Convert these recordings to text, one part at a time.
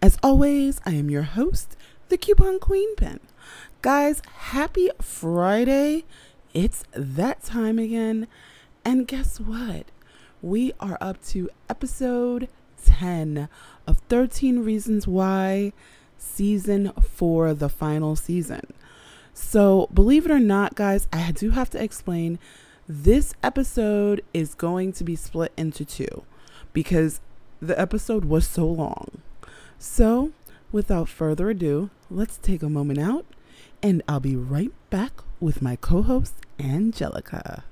As always, I am your host, the Coupon Queen Pin. Guys, happy Friday. It's that time again. And guess what? We are up to episode 10 of 13 Reasons Why, season 4, the final season. So, believe it or not, guys, I do have to explain this episode is going to be split into two because the episode was so long. So, without further ado, let's take a moment out and I'll be right back with my co host, Angelica.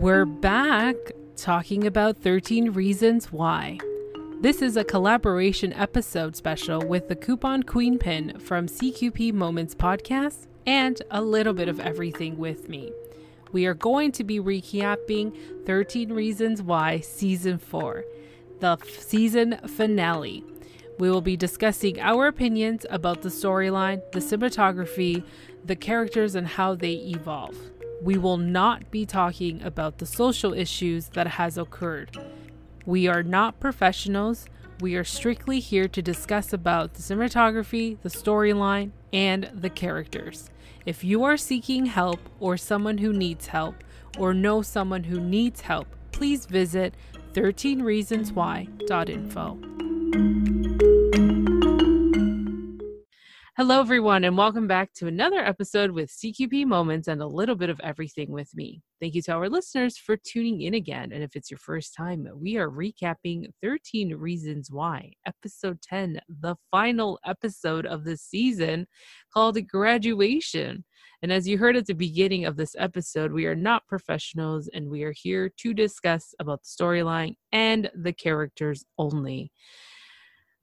We're back talking about 13 Reasons Why. This is a collaboration episode special with the Coupon Queen Pin from CQP Moments podcast and a little bit of everything with me. We are going to be recapping 13 Reasons Why Season 4, the f- season finale. We will be discussing our opinions about the storyline, the cinematography, the characters, and how they evolve. We will not be talking about the social issues that has occurred. We are not professionals. We are strictly here to discuss about the cinematography, the storyline, and the characters. If you are seeking help or someone who needs help or know someone who needs help, please visit 13reasonswhy.info. Hello, everyone, and welcome back to another episode with CQP Moments and a little bit of everything with me. Thank you to our listeners for tuning in again. And if it's your first time, we are recapping 13 Reasons Why, episode 10, the final episode of the season called Graduation. And as you heard at the beginning of this episode, we are not professionals and we are here to discuss about the storyline and the characters only.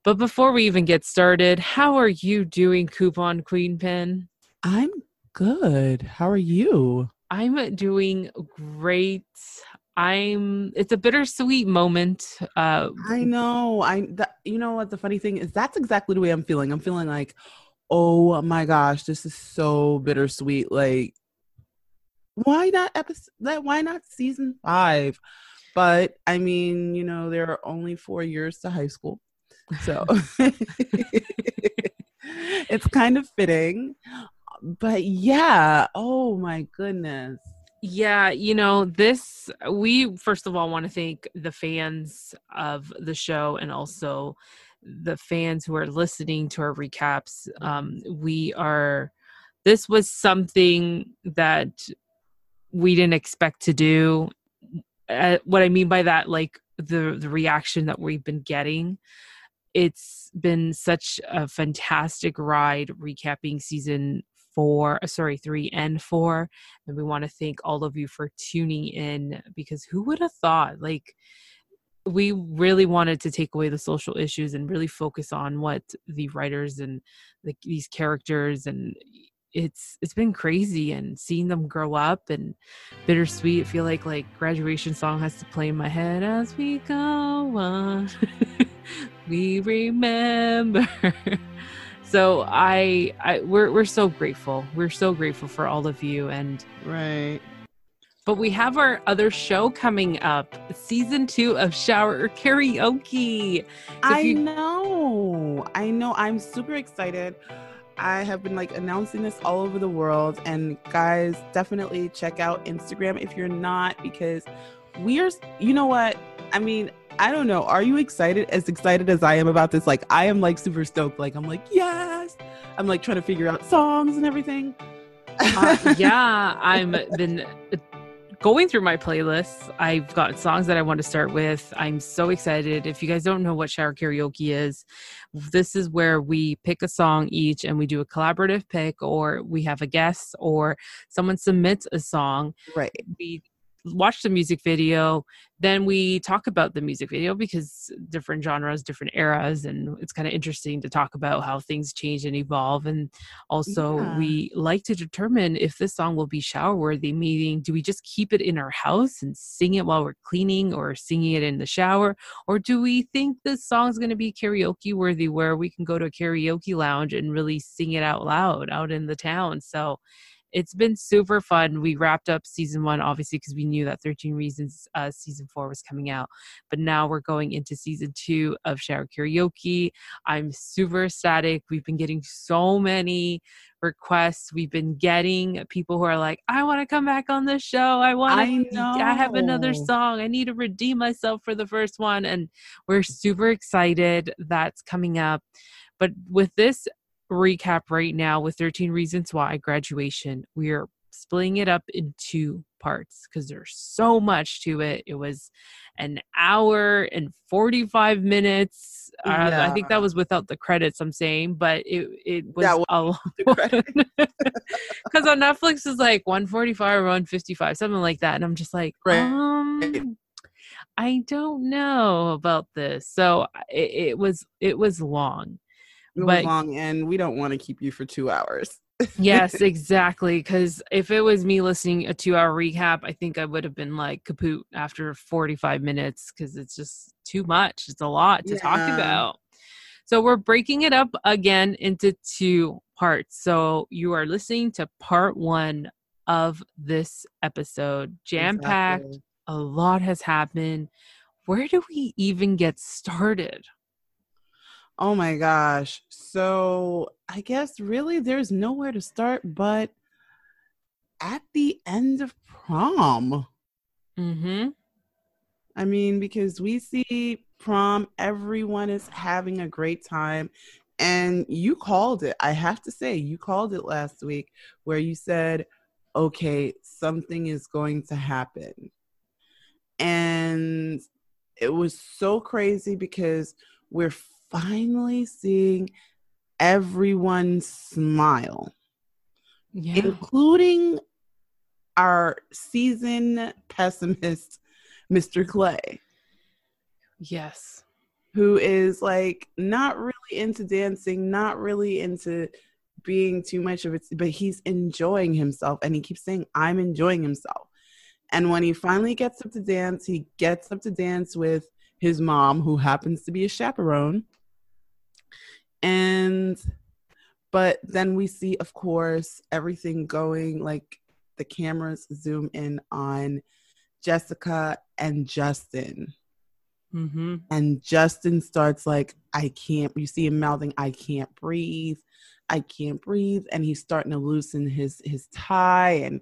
But before we even get started, how are you doing, Coupon Queen Pin? I'm good. How are you? I'm doing great. I'm it's a bittersweet moment. Uh I know. I that, you know what the funny thing is that's exactly the way I'm feeling. I'm feeling like, "Oh my gosh, this is so bittersweet." Like why not episode that why not season 5? But I mean, you know, there are only 4 years to high school. So it's kind of fitting. But yeah, oh my goodness. Yeah, you know, this we first of all want to thank the fans of the show and also the fans who are listening to our recaps. Um, we are this was something that we didn't expect to do. Uh, what I mean by that, like the the reaction that we've been getting, it's been such a fantastic ride recapping season four, uh, sorry, three and four. And we want to thank all of you for tuning in because who would have thought? Like, we really wanted to take away the social issues and really focus on what the writers and the, these characters and it's it's been crazy and seeing them grow up and bittersweet. I feel like like graduation song has to play in my head as we go on. we remember. so I, I we're we're so grateful. We're so grateful for all of you and Right. but we have our other show coming up, season two of Shower Karaoke. So I you- know. I know. I'm super excited. I have been like announcing this all over the world. And guys, definitely check out Instagram if you're not, because we are, you know what? I mean, I don't know. Are you excited? As excited as I am about this? Like, I am like super stoked. Like, I'm like, yes. I'm like trying to figure out songs and everything. uh, yeah, I'm been going through my playlists. I've got songs that I want to start with. I'm so excited. If you guys don't know what shower karaoke is, this is where we pick a song each and we do a collaborative pick, or we have a guest, or someone submits a song. Right. We watch the music video then we talk about the music video because different genres different eras and it's kind of interesting to talk about how things change and evolve. And also Yeah. we like to determine if this song will be shower worthy meaning do we just keep it in our house and sing it while we're cleaning or singing it in the shower? Or do we think this song's going to be karaoke worthy where we can go to a karaoke lounge and really sing it out loud out in the town? So it's been super fun. We wrapped up season one, obviously, because we knew that 13 Reasons uh, season four was coming out. But now we're going into season two of Shower Karaoke. I'm super ecstatic. We've been getting so many requests. We've been getting people who are like, I want to come back on the show. I want I to, I have another song. I need to redeem myself for the first one. And we're super excited that's coming up. But with this recap right now with 13 reasons why graduation. We are splitting it up in two parts because there's so much to it. It was an hour and 45 minutes. Uh, i think that was without the credits i'm saying but it it was That was a lot because on netflix is like 145 or 155 something like that and i'm just like Right. um i don't know about this. So it, it was it was long But long, and we don't want to keep you for two hours. yes, exactly. Because if it was me listening a two-hour recap, I think I would have been like kaput after forty-five minutes because it's just too much. It's a lot to talk about. So we're breaking it up again into two parts. So you are listening to part one of this episode, jam-packed. Exactly. A lot has happened. Where do we even get started? Oh my gosh. So I guess really there's nowhere to start but at the end of prom. Mm-hmm. I mean, because we see prom, everyone is having a great time. And you called it. I have to say, you called it last week where you said, okay, something is going to happen. And it was so crazy because we're finally seeing everyone smile Yeah. including our season pessimist, Mr. Clay, yes. who is like not really into dancing, not really into being too much of it, but he's enjoying himself and he keeps saying, I'm enjoying himself. And when he finally gets up to dance, he gets up to dance with his mom, who happens to be a chaperone. And but then we see, of course, everything going like the cameras zoom in on Jessica and Justin. Mm-hmm. And Justin starts like, I can't, you see him mouthing, I can't breathe. I can't breathe. And he's starting to loosen his his tie and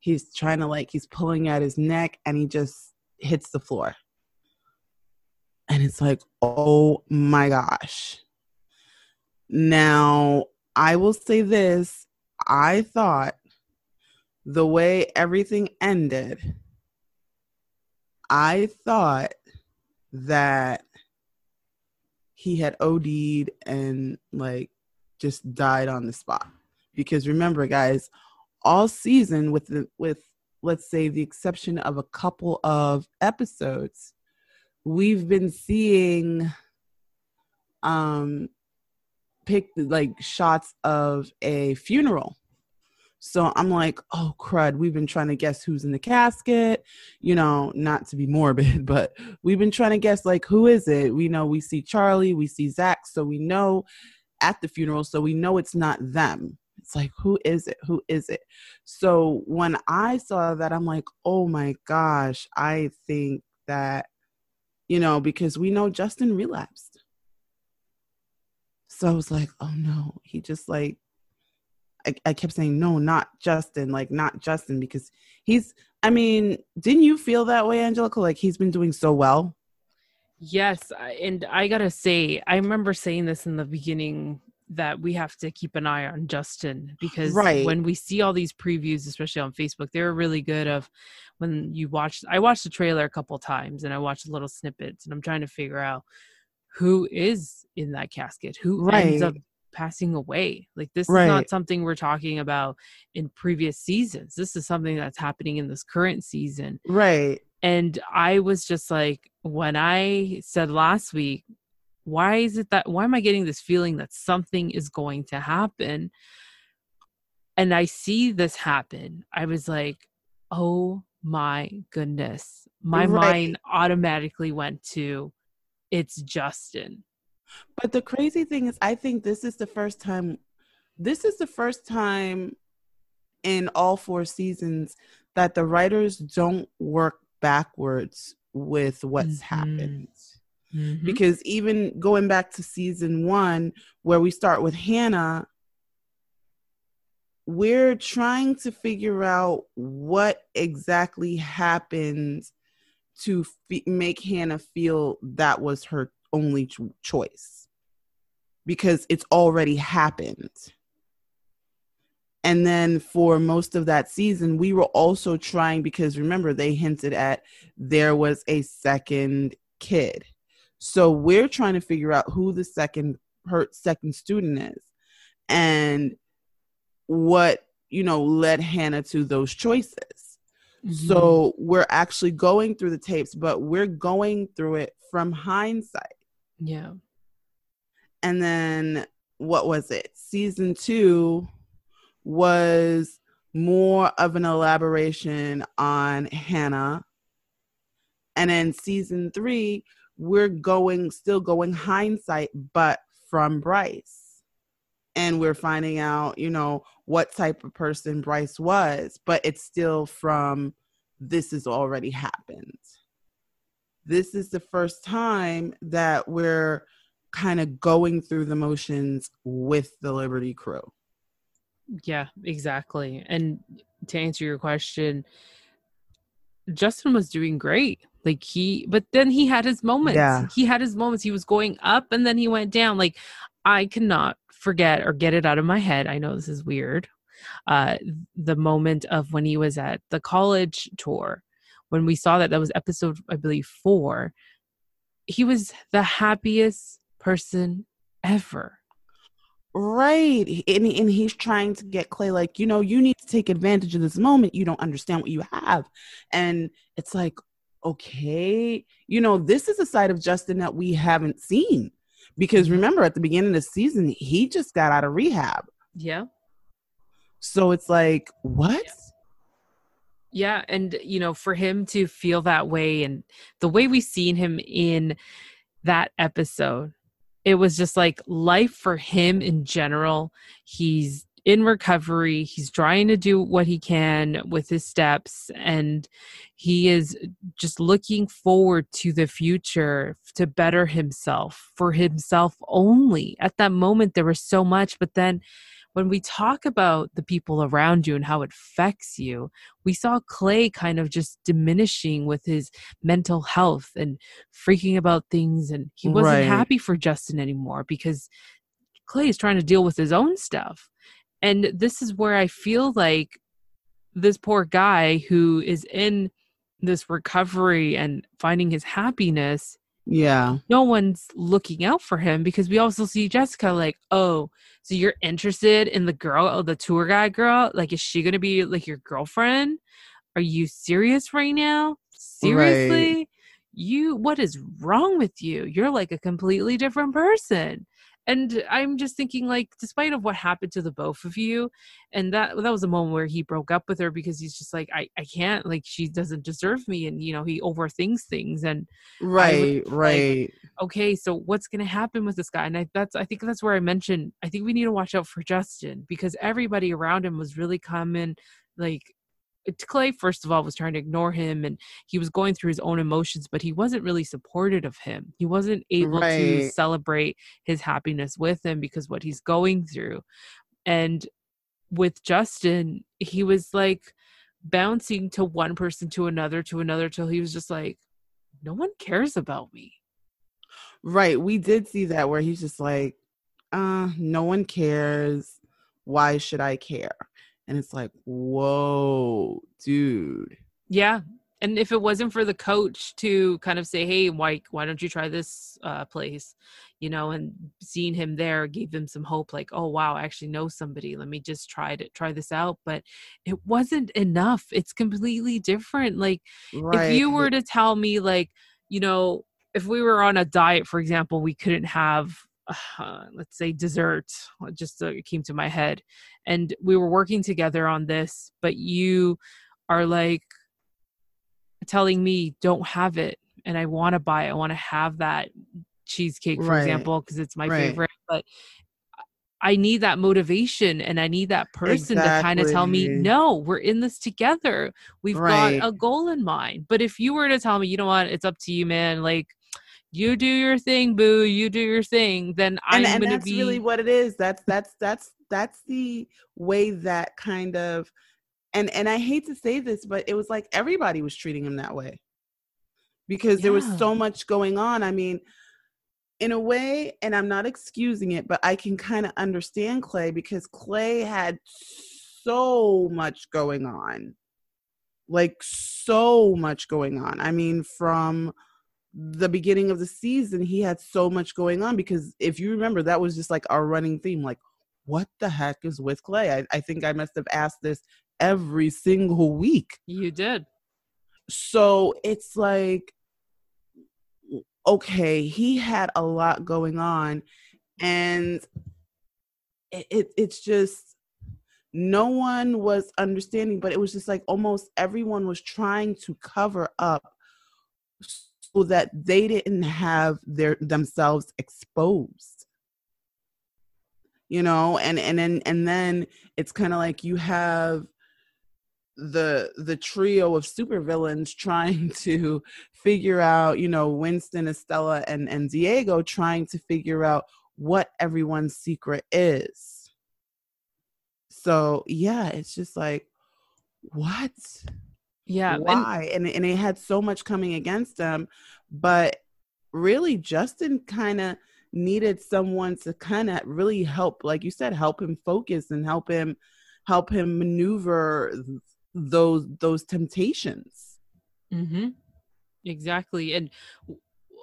he's trying to like he's pulling at his neck and he just hits the floor. And it's like, oh my gosh. Now, I will say this. I thought the way everything ended, I thought that he had OD'd and like just died on the spot. Because remember, guys, all season with the with let's say the exception of a couple of episodes, we've been seeing um pick like shots of a funeral. So I'm like, oh crud, we've been trying to guess who's in the casket, you know, not to be morbid, but we've been trying to guess like who is it? We know we see Charlie, we see Zach, so we know at the funeral, so we know it's not them. It's like, who is it? Who is it? So when I saw that, I'm like, oh my gosh, I think that, you know, because we know Justin relapsed. So I was like, oh no, he just like, I, I kept saying, no, not Justin, like, not Justin, because he's, I mean, didn't you feel that way, Angelica? Like, he's been doing so well. Yes, and I gotta say, I remember saying this in the beginning that we have to keep an eye on Justin because Right. when we see all these previews, especially on Facebook, they were really good. Of when you watch, I watched the trailer a couple times and I watched little snippets, and I'm trying to figure out who is in that casket, who ends up passing away. Like this is not something we're talking about in previous seasons. This is something that's happening in this current season. Right. And I was just like, when I said last week, why is it that, why am I getting this feeling that something is going to happen? And I see this happen. I was like, oh my goodness. My Right. mind automatically went to, it's Justin. But the crazy thing is, I think this is the first time, this is the first time in all four seasons that the writers don't work backwards with what's Mhm. happened. Mhm. Because even going back to season one, where we start with Hannah, we're trying to figure out what exactly happened to fe- make Hannah feel that was her only ch- choice because it's already happened. And then for most of that season, we were also trying because remember, they hinted at there was a second kid. So we're trying to figure out who the second her second student is and what you know led Hannah to those choices. Mhm. So we're actually going through the tapes, but we're going through it from hindsight. yeah. And then what was it? Season two was more of an elaboration on Hannah. And then season three, we're going still going hindsight, but from Bryce. And we're finding out, you know, what type of person Bryce was, but it's still from this has already happened. This is the first time that we're kind of going through the motions with the Liberty Crew. Yeah, exactly. And to answer your question, Justin was doing great. Like he, but then he had his moments. Yeah. He had his moments. He was going up and then he went down. Like I cannot forget or get it out of my head. I know this is weird. Uh, the moment of when he was at the college tour, when we saw that, that was episode, I believe, four. He was the happiest person ever. Right. And, and he's trying to get Clay, like, you know, you need to take advantage of this moment. You don't understand what you have. And it's like, okay, you know, this is a side of Justin that we haven't seen. Because mm-hmm. remember, at the beginning of the season, he just got out of rehab. Yeah. So it's like, what? Yeah, and you know, for him to feel that way and the way we seen him in that episode, it was just like life for him in general. He's in recovery, he's trying to do what he can with his steps and he is just looking forward to the future to better himself for himself only. At that moment there was so much, but then when we talk about the people around you and how it affects you, we saw Clay kind of just diminishing with his mental health and freaking about things. And he wasn't Right. happy for Justin anymore because Clay is trying to deal with his own stuff. And this is where I feel like this poor guy who is in this recovery and finding his happiness Yeah. no one's looking out for him because we also see Jessica like, oh, so you're interested in the girl, oh, the tour guide girl? Like, is she gonna be like your girlfriend? Are you serious right now? Seriously? You what is wrong with you? You're like a completely different person. And I'm just thinking, like, despite of what happened to the both of you, and that that was a moment where he broke up with her because he's just like, I, I can't, like, she doesn't deserve me, and you know, he overthinks things, and Right. like- right. okay, so what's going to happen with this guy? And I, that's, I think that's where I mentioned, I think we need to watch out for Justin because everybody around him was really coming, like, Clay, first of all, was trying to ignore him and he was going through his own emotions, but he wasn't really supportive of him. He wasn't able to celebrate his happiness with him because what he's going through. And with Justin, he was like bouncing to one person to another to another till he was just like, no one cares about me. Right. We did see that where he's just like, uh, no one cares. Why should I care? And it's like, whoa, dude. Yeah. And if it wasn't for the coach to kind of say, "Hey, why why don't you try this uh, place?" you know and seeing him there gave him some hope like oh wow i actually know somebody let me just try to try this out but it wasn't enough it's completely different like right. if you were to tell me like you know if we were on a diet for example we couldn't have uh, let's say dessert just uh, came to my head and we were working together on this but you are like telling me don't have it and i want to buy it i want to have that cheesecake for right. example because it's my right. favorite but I need that motivation and I need that person exactly. to kind of tell me, no, we're in this together. We've right. got a goal in mind. But if you were to tell me, you know what, it's up to you, man, like you do your thing, boo, you do your thing, then I'm and, and gonna be And that's really what it is. That's that's that's that's the way that kind of and and I hate to say this, but it was like everybody was treating him that way. Because yeah. there was so much going on. I mean, in a way, and I'm not excusing it, but I can kind of understand Clay because Clay had so much going on. Like so much going on. I mean, from the beginning of the season, he had so much going on because if you remember, that was just like our running theme. Like, what the heck is with Clay? I, I think I must have asked this every single week. You did. So it's like, okay, he had a lot going on, and it, it it's just no one was understanding, but it was just like almost everyone was trying to cover up that they didn't have their themselves exposed. You know and and then and then it's kind of like you have the the trio of supervillains trying to figure out you know winston estella and and diego trying to figure out what everyone's secret is. So yeah it's just like what yeah. Why? And, and, and it had so much coming against them. But really, Justin kind of needed someone to kind of really help, like you said, help him focus and help him help him maneuver those those temptations. Mm-hmm. Exactly. And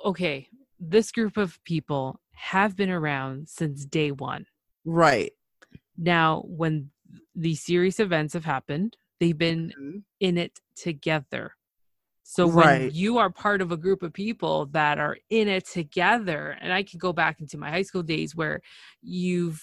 okay, this group of people have been around since day one. Right. Now, when these serious events have happened, They've been mm-hmm. in it together. So when right. you are part of a group of people that are in it together, and I can go back into my high school days where you've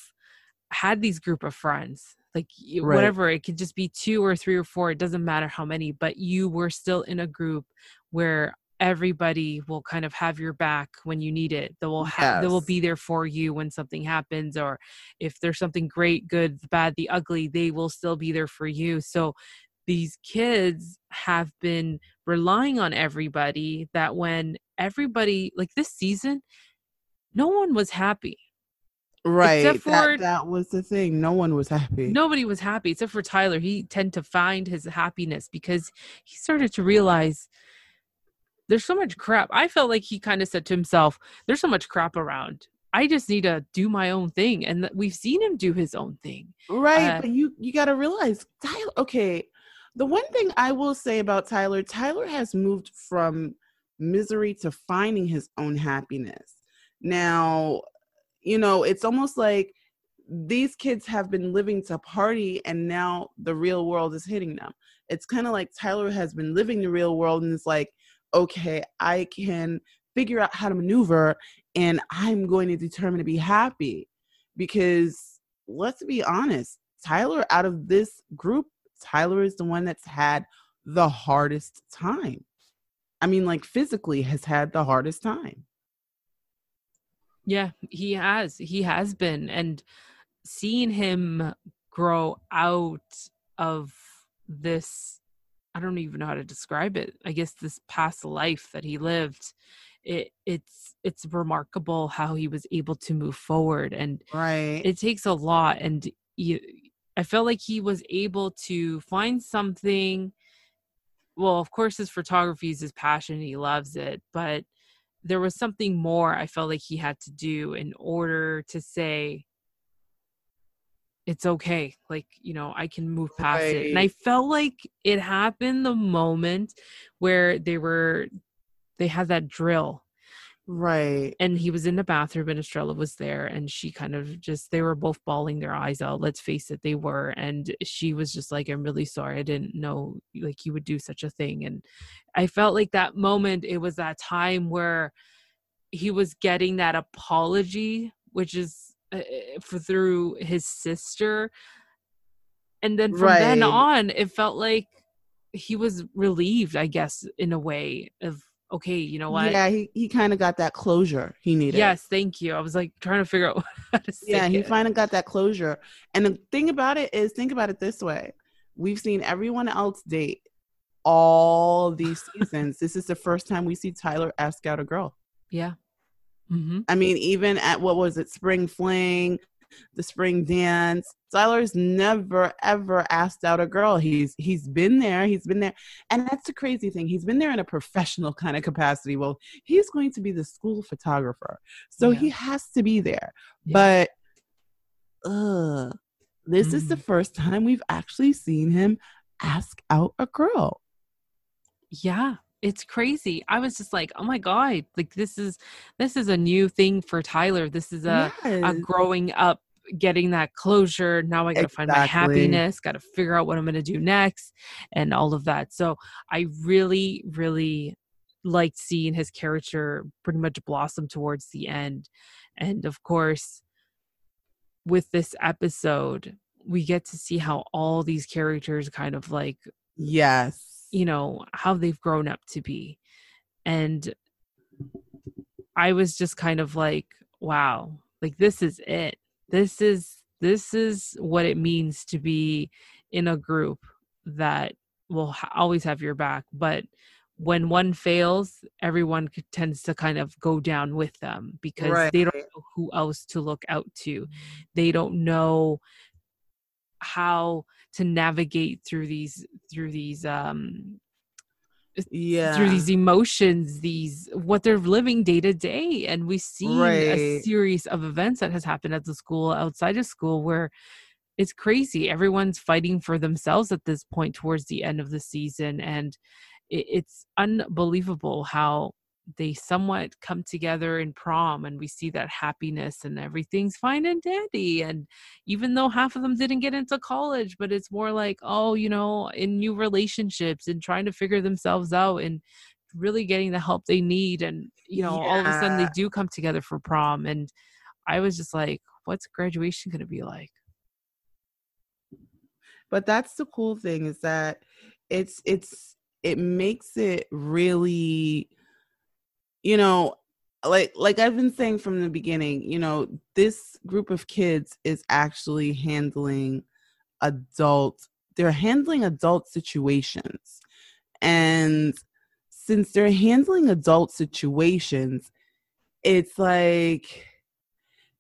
had these group of friends, like right. whatever, it could just be two or three or four, it doesn't matter how many, but you were still in a group where everybody will kind of have your back when you need it. They will have yes. they will be there for you when something happens or if there's something great, good, the bad, the ugly, they will still be there for you. So these kids have been relying on everybody that when everybody like this season no one was happy right except for that, that was the thing no one was happy nobody was happy except for tyler he tend to find his happiness because he started to realize there's so much crap. I felt like he kind of said to himself, there's so much crap around. I just need to do my own thing. And we've seen him do his own thing. Right. Uh, but you you got to realize Tyler okay, the one thing I will say about Tyler, Tyler has moved from misery to finding his own happiness. Now, you know, it's almost like these kids have been living to party and now the real world is hitting them. It's kind of like Tyler has been living the real world and it's like okay, I can figure out how to maneuver and I'm going to determine to be happy. Because let's be honest, Tyler, out of this group, Tyler is the one that's had the hardest time. I mean, like physically has had the hardest time. Yeah, he has. He has been. And seeing him grow out of this I don't even know how to describe it. I guess this past life that he lived, it it's it's remarkable how he was able to move forward and right. It takes a lot and you, I felt like he was able to find something well, of course his photography is his passion, he loves it, but there was something more I felt like he had to do in order to say it's okay like you know i can move past right. it. And i felt like it happened the moment where they were they had that drill. Right. and he was in the bathroom and Estrella was there and she kind of just they were both bawling their eyes out. Let's face it they were. And she was just like I'm really sorry. I didn't know like you would do such a thing. And I felt like that moment it was that time where he was getting that apology which is uh, for through his sister and then from then on it felt like he was relieved I guess in a way of okay you know what Yeah, he, he kind of got that closure he needed. Yes, thank you. I was like trying to figure out how to say Yeah, he finally got that closure. And the thing about it is, think about it this way: we've seen everyone else date all these seasons. this is the first time we see Tyler ask out a girl. yeah. Hmm I mean, even at what was it, spring fling, the spring dance, Tyler's never ever asked out a girl. He's he's been there, he's been there, and that's the crazy thing. He's been there in a professional kind of capacity. Well, he's going to be the school photographer, so Yeah. he has to be there. Yeah. But, uh, this is the Mm. first time we've actually seen him ask out a girl. Yeah. It's crazy. I was just like, oh my God, like this is this is a new thing for Tyler. This is a, a growing up, getting that closure. Now I gotta find my happiness, gotta figure out what I'm gonna do next, and all of that. So I really, really liked seeing his character pretty much blossom towards the end. And of course, with this episode, we get to see how all these characters kind of like, Yes. You know, how they've grown up to be. And I was just kind of like, wow, like this is it. This is this is what it means to be in a group that will ha- always have your back, but when one fails, everyone c- tends to kind of go down with them because they don't know who else to look out to. They don't know how to navigate through these through these um Yeah. through these emotions these what they're living day to day. And we've seen a series of events that has happened at the school outside of school where it's crazy. Everyone's fighting for themselves at this point towards the end of the season. And it's unbelievable how they somewhat come together in prom and we see that happiness and everything's fine and dandy and even though half of them didn't get into college but it's more like oh you know in new relationships and trying to figure themselves out and really getting the help they need and you know all of a sudden they do come together for prom and i was just like what's graduation going to be like? But that's the cool thing is that it's it's it makes it really you know like like i've been saying from the beginning you know this group of kids is actually handling adult they're handling adult situations. And since they're handling adult situations it's like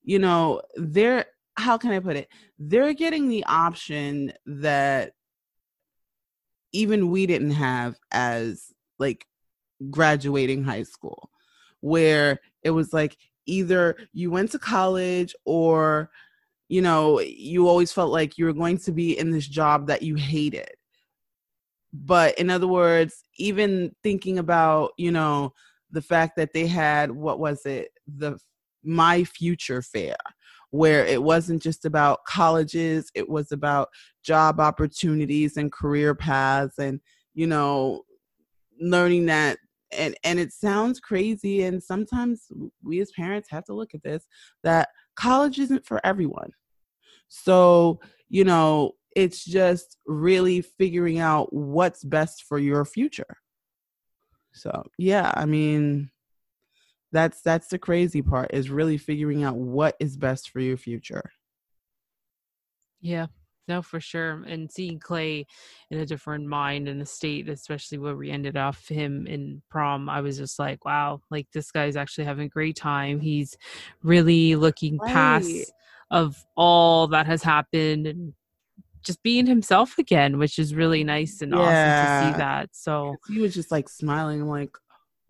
you know they're how can i put it? They're getting the option that even we didn't have as like graduating high school where it was like either you went to college or you know you always felt like you were going to be in this job that you hated. But in other words even thinking about you know the fact that they had what was it? The my future fair where it wasn't just about colleges it was about job opportunities and career paths and you know learning that and and it sounds crazy and sometimes we as parents have to look at this that college isn't for everyone. So you know it's just really figuring out what's best for your future. So yeah i mean that's that's the crazy part is really figuring out what is best for your future. Yeah, no, for sure. And seeing Clay in a different mind and a state, especially where we ended off him in prom, I was just like, wow, like this guy's actually having a great time. He's really looking past of all that has happened and just being himself again, which is really nice and awesome to see that. So he was just like smiling I'm like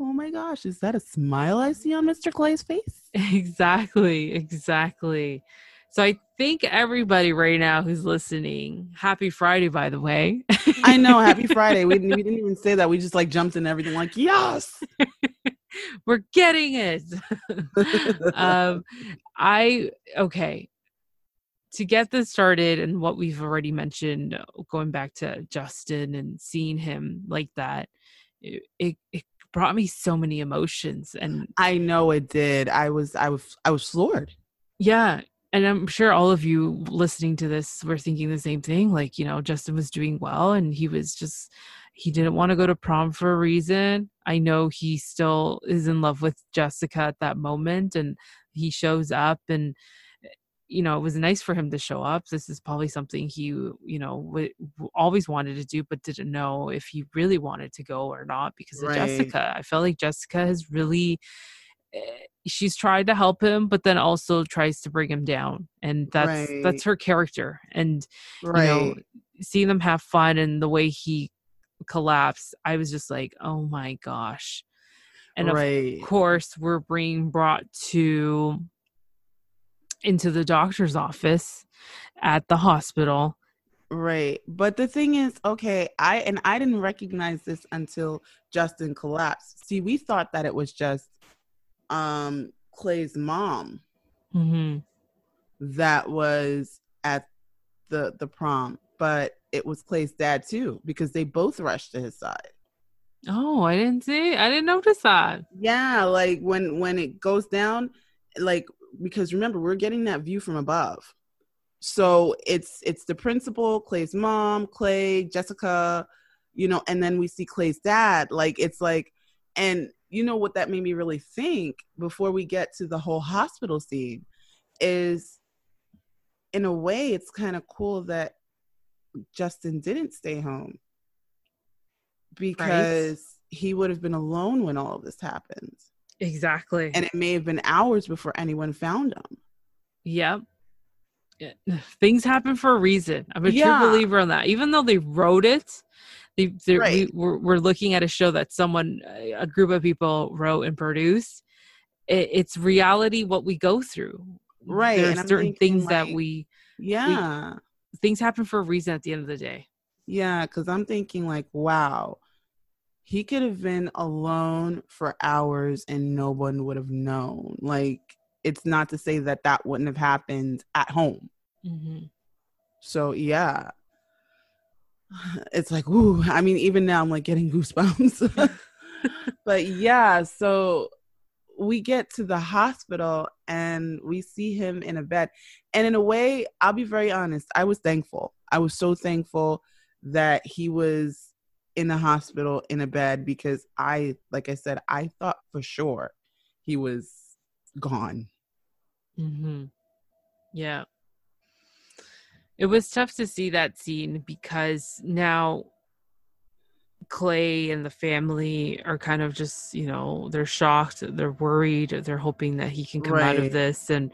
oh my gosh is that a smile i see on mr clay's face exactly, exactly. So I think everybody right now who's listening, happy Friday, by the way. i know happy friday we, didn't- we didn't even say that we just like jumped in everything like yes we're getting it. um, I okay. To get this started, and what we've already mentioned, going back to Justin and seeing him like that, it, it, it brought me so many emotions, and I know it did. I was, I was, I was floored. Yeah, and I'm sure all of you listening to this were thinking the same thing. Like, you know, Justin was doing well and he was just, he didn't want to go to prom for a reason. I know he still is in love with Jessica at that moment and he shows up and, eh, you know, it was nice for him to show up. This is probably something he, you know, w- always wanted to do, but didn't know if he really wanted to go or not because of. Jessica. I felt like Jessica has really, Eh, she's tried to help him but then also tries to bring him down and that's right. that's her character and right. you know seeing them have fun and the way he collapsed i was just like oh my gosh and right. of course we're being brought to into the doctor's office at the hospital right but the thing is okay i and i didn't recognize this until justin collapsed see we thought that it was just um Clay's mom mm-hmm. that was at the the prom, but it was Clay's dad too because they both rushed to his side. Oh, I didn't see. I didn't notice that. Yeah, like when when it goes down, like because remember we're getting that view from above. So it's it's the principal, Clay's mom, Clay, Jessica, you know, and then we see Clay's dad. Like it's like and you know what that made me really think before we get to the whole hospital scene is in a way it's kind of cool that Justin didn't stay home because right. he would have been alone when all of this happened. Exactly. And it may have been hours before anyone found him. Yep. Things happen for a reason. I'm a yeah. true believer in that. Even though they wrote it, they, right. we, we're, we're looking at a show that someone, a group of people wrote and produced. It, it's reality what we go through. Right. There's certain things like, that we, yeah, we, things happen for a reason at the end of the day. Yeah, because I'm thinking like, wow, he could have been alone for hours and no one would have known. Like, it's not to say that that wouldn't have happened at home. Mm-hmm. So yeah, it's like, ooh, I mean, even now I'm like getting goosebumps. but yeah, so we get to the hospital and we see him in a bed. And in a way, I'll be very honest, I was thankful. I was so thankful that he was in the hospital in a bed because I, like I said, I thought for sure he was gone. Mm-hmm. Yeah it was tough to see that scene because now Clay and the family are kind of just, you know, they're shocked, they're worried, they're hoping that he can come right. out of this. And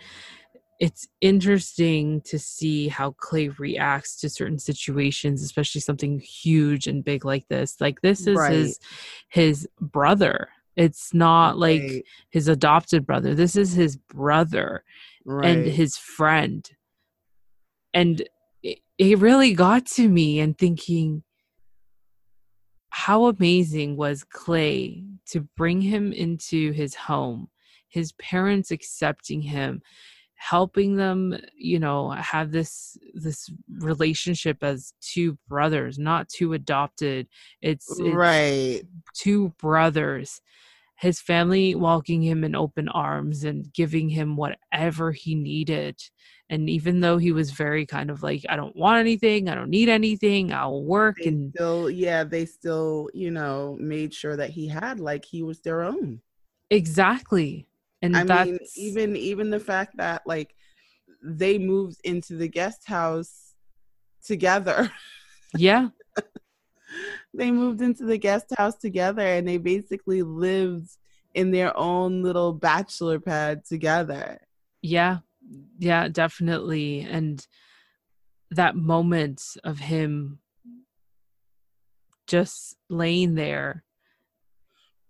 it's interesting to see how Clay reacts to certain situations, especially something huge and big like this. Like this is right. his his brother. It's not right. like his adopted brother. This is his brother and his friend. And it really got to me and thinking how amazing was Clay to bring him into his home, his parents accepting him, helping them, you know, have this this relationship as two brothers, not two adopted. It's, it's right. Two brothers. His family welcoming him in open arms and giving him whatever he needed and even though he was very kind of like i don't want anything i don't need anything i'll work they and still yeah they still you know made sure that he had like he was their own exactly and i that's... mean even even the fact that like they moved into the guest house together. Yeah. They moved into the guest house together and they basically lived in their own little bachelor pad together. Yeah. Yeah definitely. And that moment of him just laying there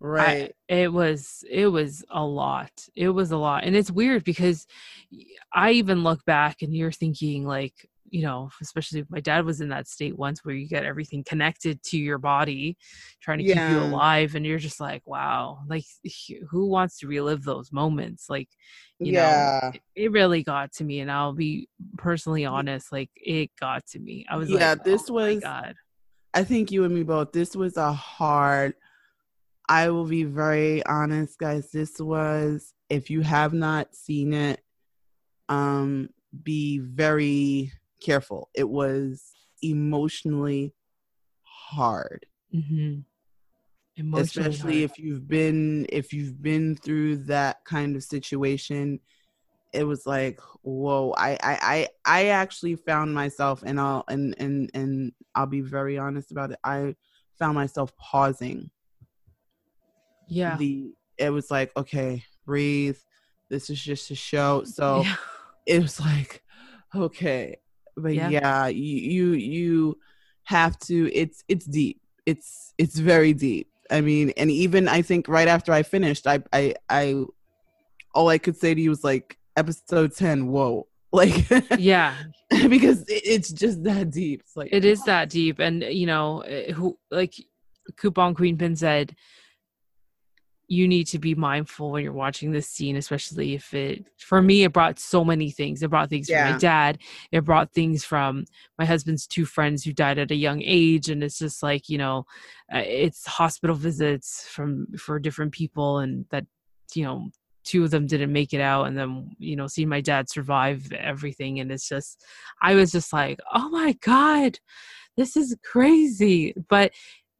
right I, it was it was a lot it was a lot and it's weird because i even look back and you're thinking like you know, especially if my dad was in that state once where you get everything connected to your body, trying to keep you alive, and you're just like, wow, like who wants to relive those moments? Like, you know, yeah. it, it really got to me, and I'll be personally honest, like it got to me. I was Yeah, like, this oh was- God. I think you and me both. This was a hard. I will be very honest, guys. This was, if you have not seen it, um, be very careful. It was emotionally hard, Mm-hmm. Emotionally especially hard. if you've been if you've been through that kind of situation. It was like, whoa! I I I, I actually found myself, and I'll and and and I'll be very honest about it. I found myself pausing yeah. the it was like okay breathe. This is just a show. So yeah. it was like okay. But Yeah. yeah, you, you you have to it's it's deep. It's it's very deep. I mean and even i think right after i finished i i i all i could say to you was like episode 10 whoa. Like yeah. because it, it's just that deep. It's like it is that deep. And you know eh, who like coupon queen pin said you need to be mindful when you're watching this scene especially if it for me it brought so many things. It brought things from my dad. It brought things from my husband's two friends who died at a young age and it's just like you know uh, it's hospital visits from for different people and that you know two of them didn't make it out and then you know seeing my dad survive everything and it's just i was just like oh my god this is crazy. But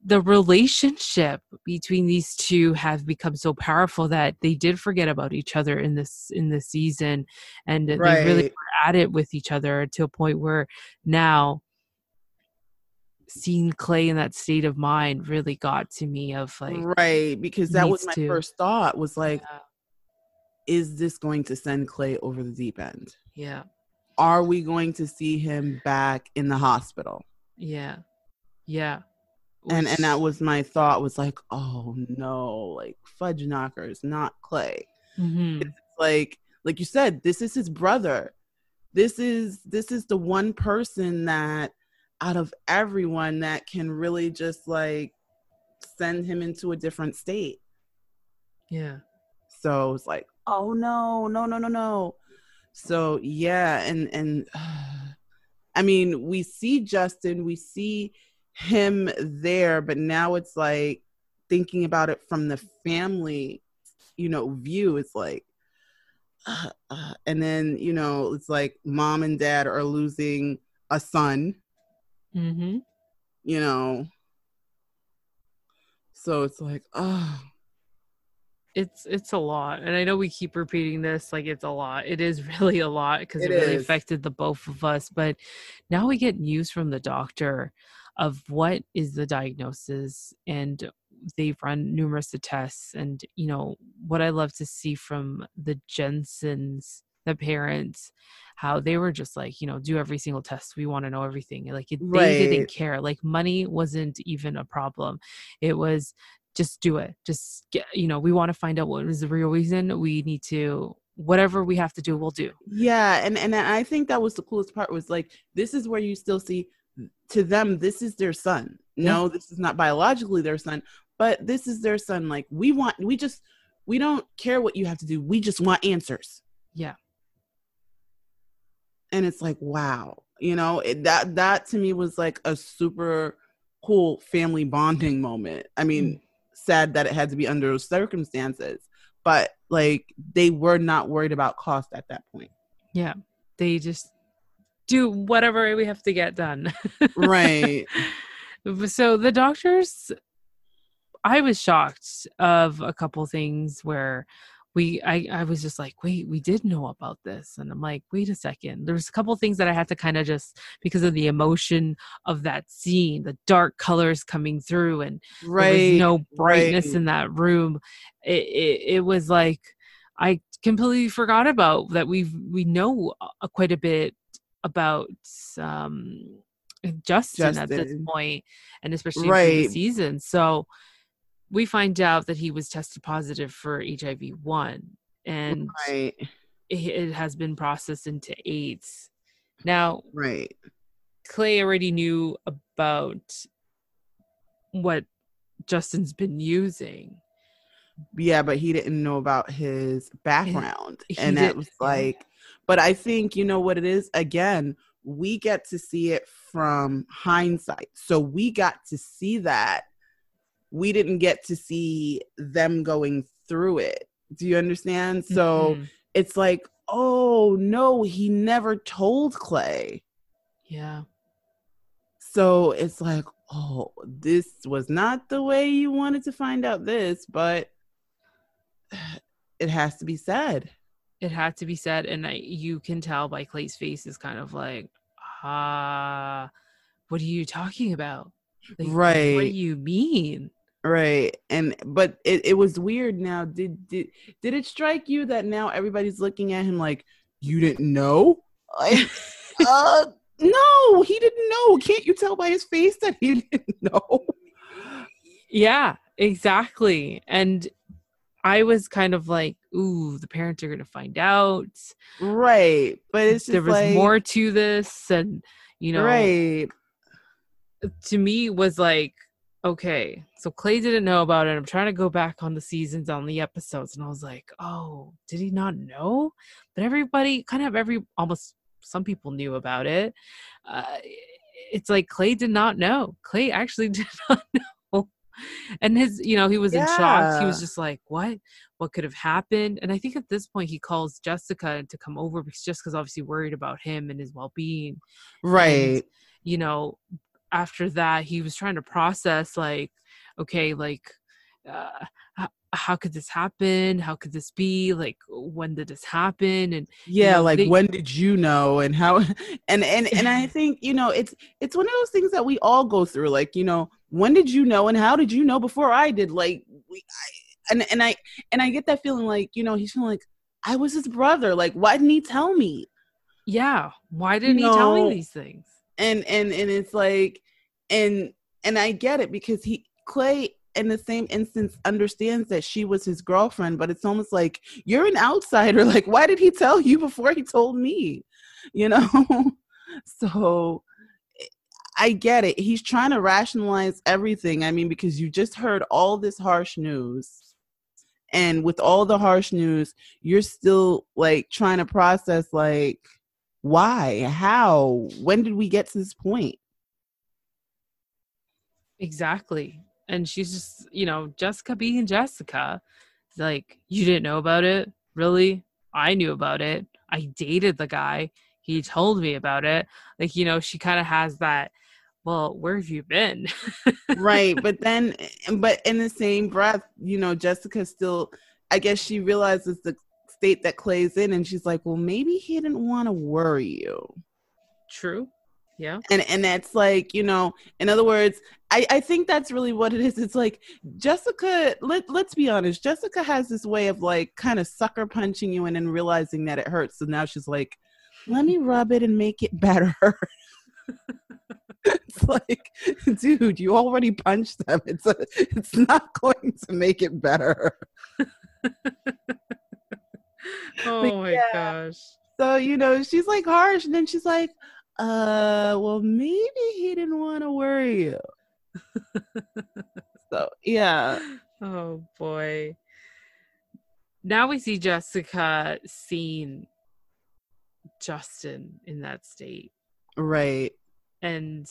the relationship between these two have become so powerful that they did forget about each other in this in this season and they really were at it with each other to a point where now seeing clay in that state of mind really got to me of like right because that was my to- first thought was like yeah, is this going to send clay over the deep end? Yeah. Are we going to see him back in the hospital? Yeah. Yeah and and that was my thought was like oh no like fudge knockers not clay. Mhm. it's like like you said this is his brother. This is this is the one person that out of everyone that can really just like send him into a different state. Yeah. So it's like oh no no no no no. So yeah and and i mean we see justin we see him there but now it's like thinking about it from the family you know view it's like uh, uh, and then you know it's like mom and dad are losing a son. Mm-hmm. you know? So it's like oh it's it's a lot and i know we keep repeating this like it's a lot. It is really a lot because it, It really affected the both of us but now we get news from the doctor of what is the diagnosis and they've run numerous tests and you know what i love to see from the jensens the parents how they were just like you know do every single test. We want to know everything. Like it, they didn't care. Like money wasn't even a problem. It was just do it. Just get you know we want to find out what is the real reason. We need to whatever we have to do we'll do. Yeah, and and I think that was the coolest part was like this is where you still see to them this is their son. No, this is not biologically their son, but this is their son. Like we want we just we don't care what you have to do. We just want answers. yeah And it's like wow, you know, it, that that to me was like a super cool family bonding moment. I mean, mm. sad that it had to be under those circumstances, but like they were not worried about cost at that point. yeah they just do whatever we have to get done Right. so the doctors i was shocked of a couple things where we I, I was just like wait we did know about this and i'm like wait a second there's a couple things that i had to kind of just because of the emotion of that scene the dark colors coming through and right. there was no brightness right. in that room it, it, it was like i completely forgot about that we we know uh, quite a bit about um justin, at this point and especially in the season so we find out that he was tested positive for hiv-1 and right. it, it has been processed into AIDS. Now, Right. Clay already knew about what Justin's been using. Yeah, but he didn't know about his background. he and that was like, but I think, you know what it is? Again, we get to see it from hindsight. So we got to see that. We didn't get to see them going through it. Do you understand? So Mhm. it's like, oh no, he never told Clay. yeah. So it's like, oh, this was not the way you wanted to find out this, but it has to be said. It had to be said and I, you can tell by clay's face is kind of like ah what are you talking about Like, what do you mean Right. And but it, it was weird now. Did did did it strike you that now everybody's looking at him like you didn't know? Like uh no, he didn't know. Can't you tell by his face that he didn't know? yeah exactly and i was kind of like ooh the parents are gonna find out Right. But it's just there was like, more to this and you know right. to me was like okay so clay didn't know about it i'm trying to go back on the seasons on the episodes and i was like oh did he not know but everybody kind of every almost some people knew about it uh, it's like clay did not know clay actually did not know and his you know he was in shock. He was just like what? What could have happened? And i think at this point he calls jessica to come over because jessica's obviously worried about him and his well-being. Right. you know after that he was trying to process like okay like uh, how could this happen? How could this be? Like when did this happen? And yeah know, like they- when did you know? And how and and and i think you know it's it's one of those things that we all go through like you know when did you know and how did you know before i did? Like we I, and and i and i get that feeling like you know he's feeling like i was his brother. Like why didn't he tell me? Yeah why didn't he tell me these things? And and and it's like and and i get it because he clay in the same instance understands that she was his girlfriend but it's almost like you're an outsider like why did he tell you before he told me? You know? So i get it. He's trying to rationalize everything. I mean because you just heard all this harsh news and with all the harsh news you're still like trying to process like why? How? When did we get to this point? Exactly and she's just you know jessica being jessica like you didn't know about it? Really? I knew about it. I dated the guy. He told me about it. Like you know she kind of has that well where have you been? Right but then but in the same breath you know jessica still i guess she realizes the state that clay's in and she's like well maybe he didn't want to worry you. True. Yeah. And and that's like you know in other words i i think that's really what it is. It's like jessica let, let's be honest jessica has this way of like kind of sucker punching you and then realizing that it hurts. So now she's like let me rub it and make it better. It's like dude you already punched them. It's a, it's not going to make it better. Oh my yeah. gosh. So you know she's like harsh and then she's like uh well maybe he didn't want to worry you so yeah. Oh boy. Now we see jessica seeing justin in that state. Right. And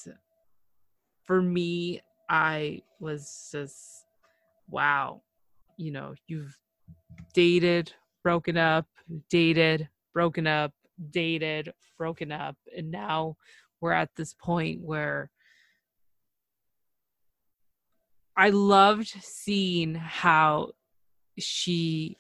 for me i was just wow you know you've dated broken up dated broken up dated broken up. And now we're at this point where i loved seeing how she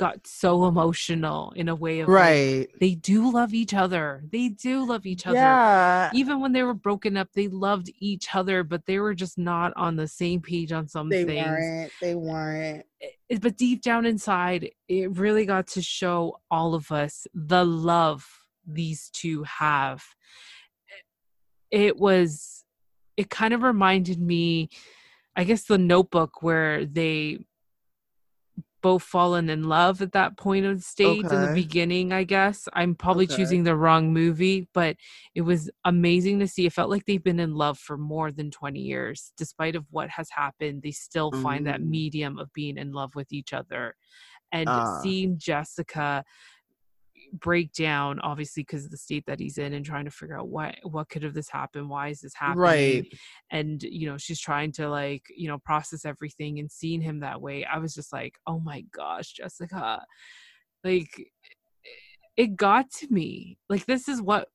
got so emotional in a way of like, right. they do love each other. They do love each other. Yeah. Even when they were broken up, they loved each other, but they were just not on the same page on some they things. weren't. They weren't. Eh, eh, but deep down inside, it really got to show all of us the love these two have. It was, it kind of reminded me, I guess, the notebook where they both fallen in love at that point of state in the beginning, I guess. I'm probably Okay. choosing the wrong movie, but it was amazing to see. It felt like they've been in love for more than 20 years. Despite of what has happened, they still find that Mm. medium of being in love with each other. And Ah. seeing Jessica break down obviously because of the state that he's in and trying to figure out what what could have this happened why is this happening? Right. and you know she's trying to like you know process everything and seeing him that way. I was just like oh my gosh jessica. Like it got to me. Like this is what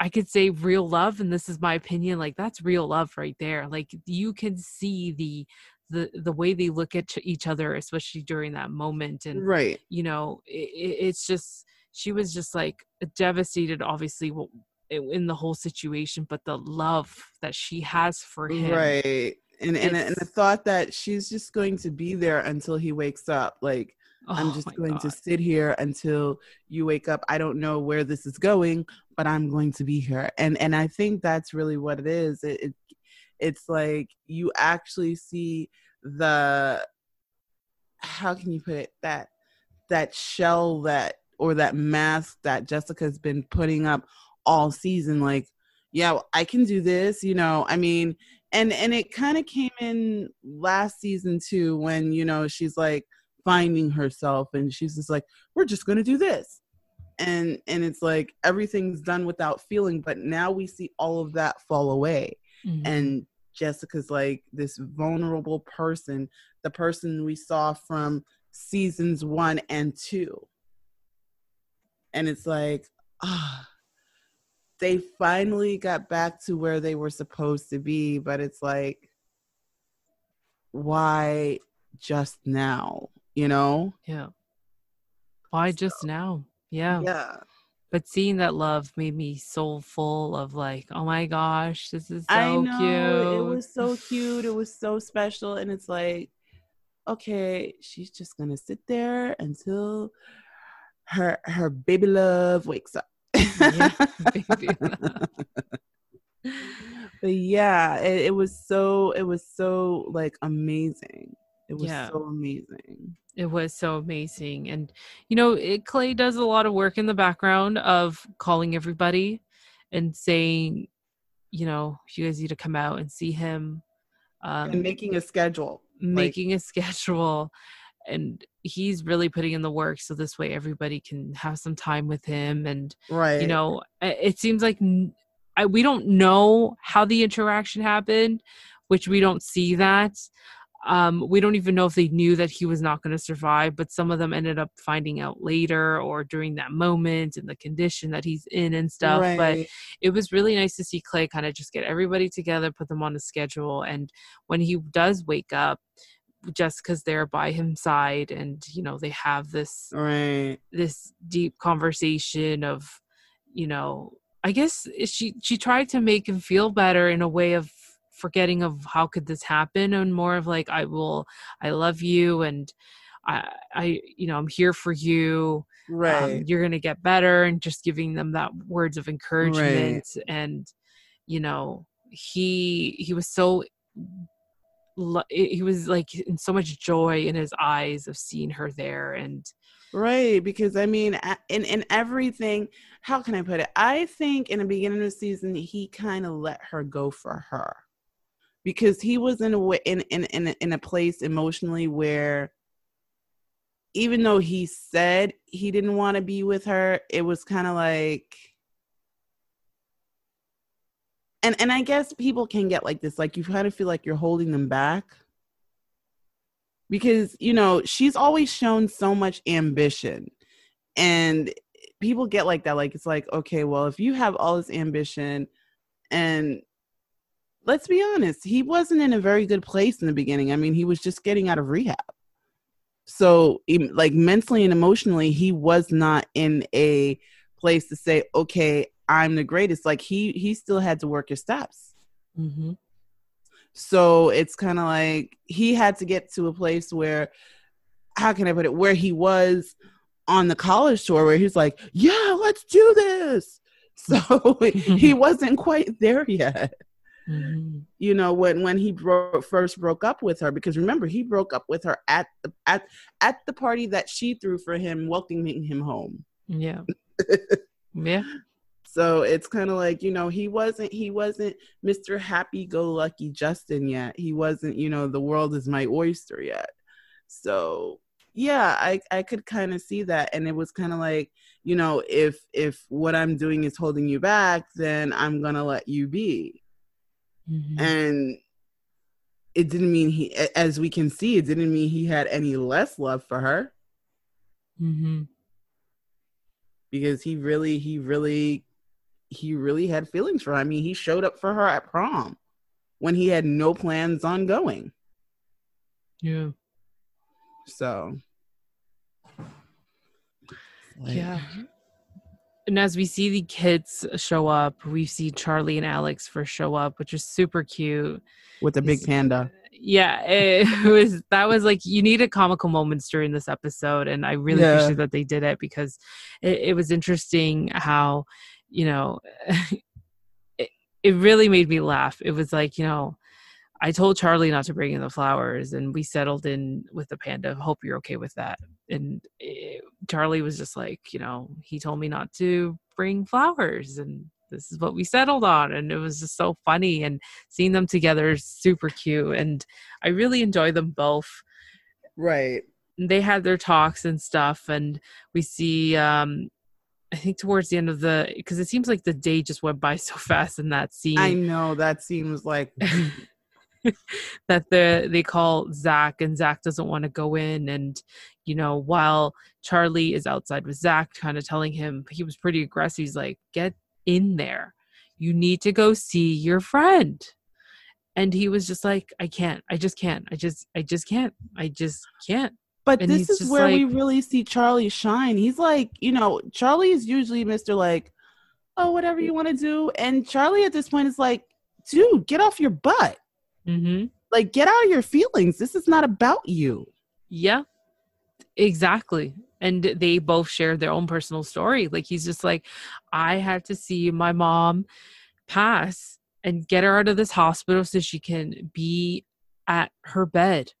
i could say real love and this is my opinion like that's real love right there. Like you can see the the the way they look at each other especially during that moment and Right. you know i i- it's just she was just like devastated obviously in the whole situation but the love that she has for him Right. And and, and the thought that she's just going to be there until he wakes up. Like I'm Oh just my going to sit here until you wake up. I don't know where this is going, but I'm going to be here. And and I think that's really what it is. It, it it's like you actually see the how can you put it that that shell that or that mask that Jessica's been putting up all season like yeah I can do this you know I mean and and it kind of came in last season too when you know she's like finding herself and she's just like we're just going to do this and and it's like everything's done without feeling but now we see all of that fall away Mhm. and Jessica's like this vulnerable person, the person we saw from seasons one and two. And it's like, ah, they finally got back to where they were supposed to be, but it's like, why just now? You know? yeah why just now yeah Yeah. but seeing that love made me so full of like oh my gosh this is so I know cute it was so cute. It was so special, and it's like, okay, she's just gonna sit there until her her baby love wakes up. Yeah, but yeah, it, it was so it was so like amazing. It was Yeah. so amazing. it was so amazing and you know it, clay does a lot of work in the background of calling everybody and saying you know you guys need to come out and see him um, and making a schedule. making a schedule and he's really putting in the work so this way everybody can have some time with him and Right. you know it seems like I, we don't know how the interaction happened which we don't see that um, we don't even know if they knew that he was not going to survive but some of them ended up finding out later or during that moment and the condition that he's in and stuff but it was really nice to see Clay kind of just get everybody together, put them on a schedule, and when he does wake up, Jessica's there by his side, and you know they have this right. this deep conversation of, you know, I guess she she tried to make him feel better in a way of forgetting of how could this happen and more of like I will I love you and I I you know I'm here for you um, Right. you're gonna get better and just giving them that words of encouragement and you know he he was so he was like in so much joy in his eyes of seeing her there and Right, because I mean, in in everything, how can I put it? I think in the beginning of the season, he kind of let her go for her, because he was in a in in in a, in a place emotionally where, even though he said he didn't want to be with her, it was kind of like. And and I guess people can get like this, like you kind of feel like you're holding them back. Because you know she's always shown so much ambition. And people get like that like it's like okay well if you have all this ambition and let's be honest he wasn't in a very good place in the beginning. I mean he was just getting out of rehab. So like mentally and emotionally he was not in a place to say okay i'm the greatest like he he still had to work his steps so it's kind of like he had to get to a place where, how can I put it, where he was on the college tour, where he's like, yeah, let's do this. So he wasn't quite there yet. mm-hmm. you know when when he bro- first broke up with her because remember he broke up with her at the at at the party that she threw for him welcoming him home yeah yeah so it's kind of like you know he wasn't he wasn't mr happy go lucky justin yet. He wasn't you know the world is my oyster yet. So yeah i i could kind of see that. And it was kind of like you know if if what i'm doing is holding you back then i'm gonna let you be. Mm-hmm. and it didn't mean he as we can see it didn't mean he had any less love for her. Mm-hmm. because he really he really he really had feelings for her i mean he showed up for her at prom when he had no plans on going yeah so like, yeah. And as we see the kids show up, we see Charlie and Alex first show up, which is super cute. With a big panda. Yeah, it was that was like you needed comical moments during this episode, and I really yeah. appreciate that they did it because it, it was interesting how, you know, it, it really made me laugh. It was like, you know, I told Charlie not to bring in the flowers, and we settled in with the panda. Hope you're okay with that. And it, Charlie was just like, you know, he told me not to bring flowers, and this is what we settled on. And it was just so funny, and seeing them together is super cute. And I really enjoy them both. Right. They had their talks and stuff, and we see um, I think towards the end of the because it seems like the day just went by so fast in that scene. I know that seems like that the they call Zach and Zach doesn't want to go in and you know while Charlie is outside with Zach kind of telling him he was pretty aggressive he's like get in there. You need to go see your friend. And he was just like I can't I just can't I just I just can't I just can't but and this is where like, we really see Charlie shine. He's like, you know, Charlie is usually Mr. like, oh, whatever you want to do. And Charlie at this point is like, dude, get off your butt. Mm-hmm. Like, get out of your feelings. This is not about you. Yeah, exactly. And they both shared their own personal story. Like, he's just like, I had to see my mom pass and get her out of this hospital so she can be at her bed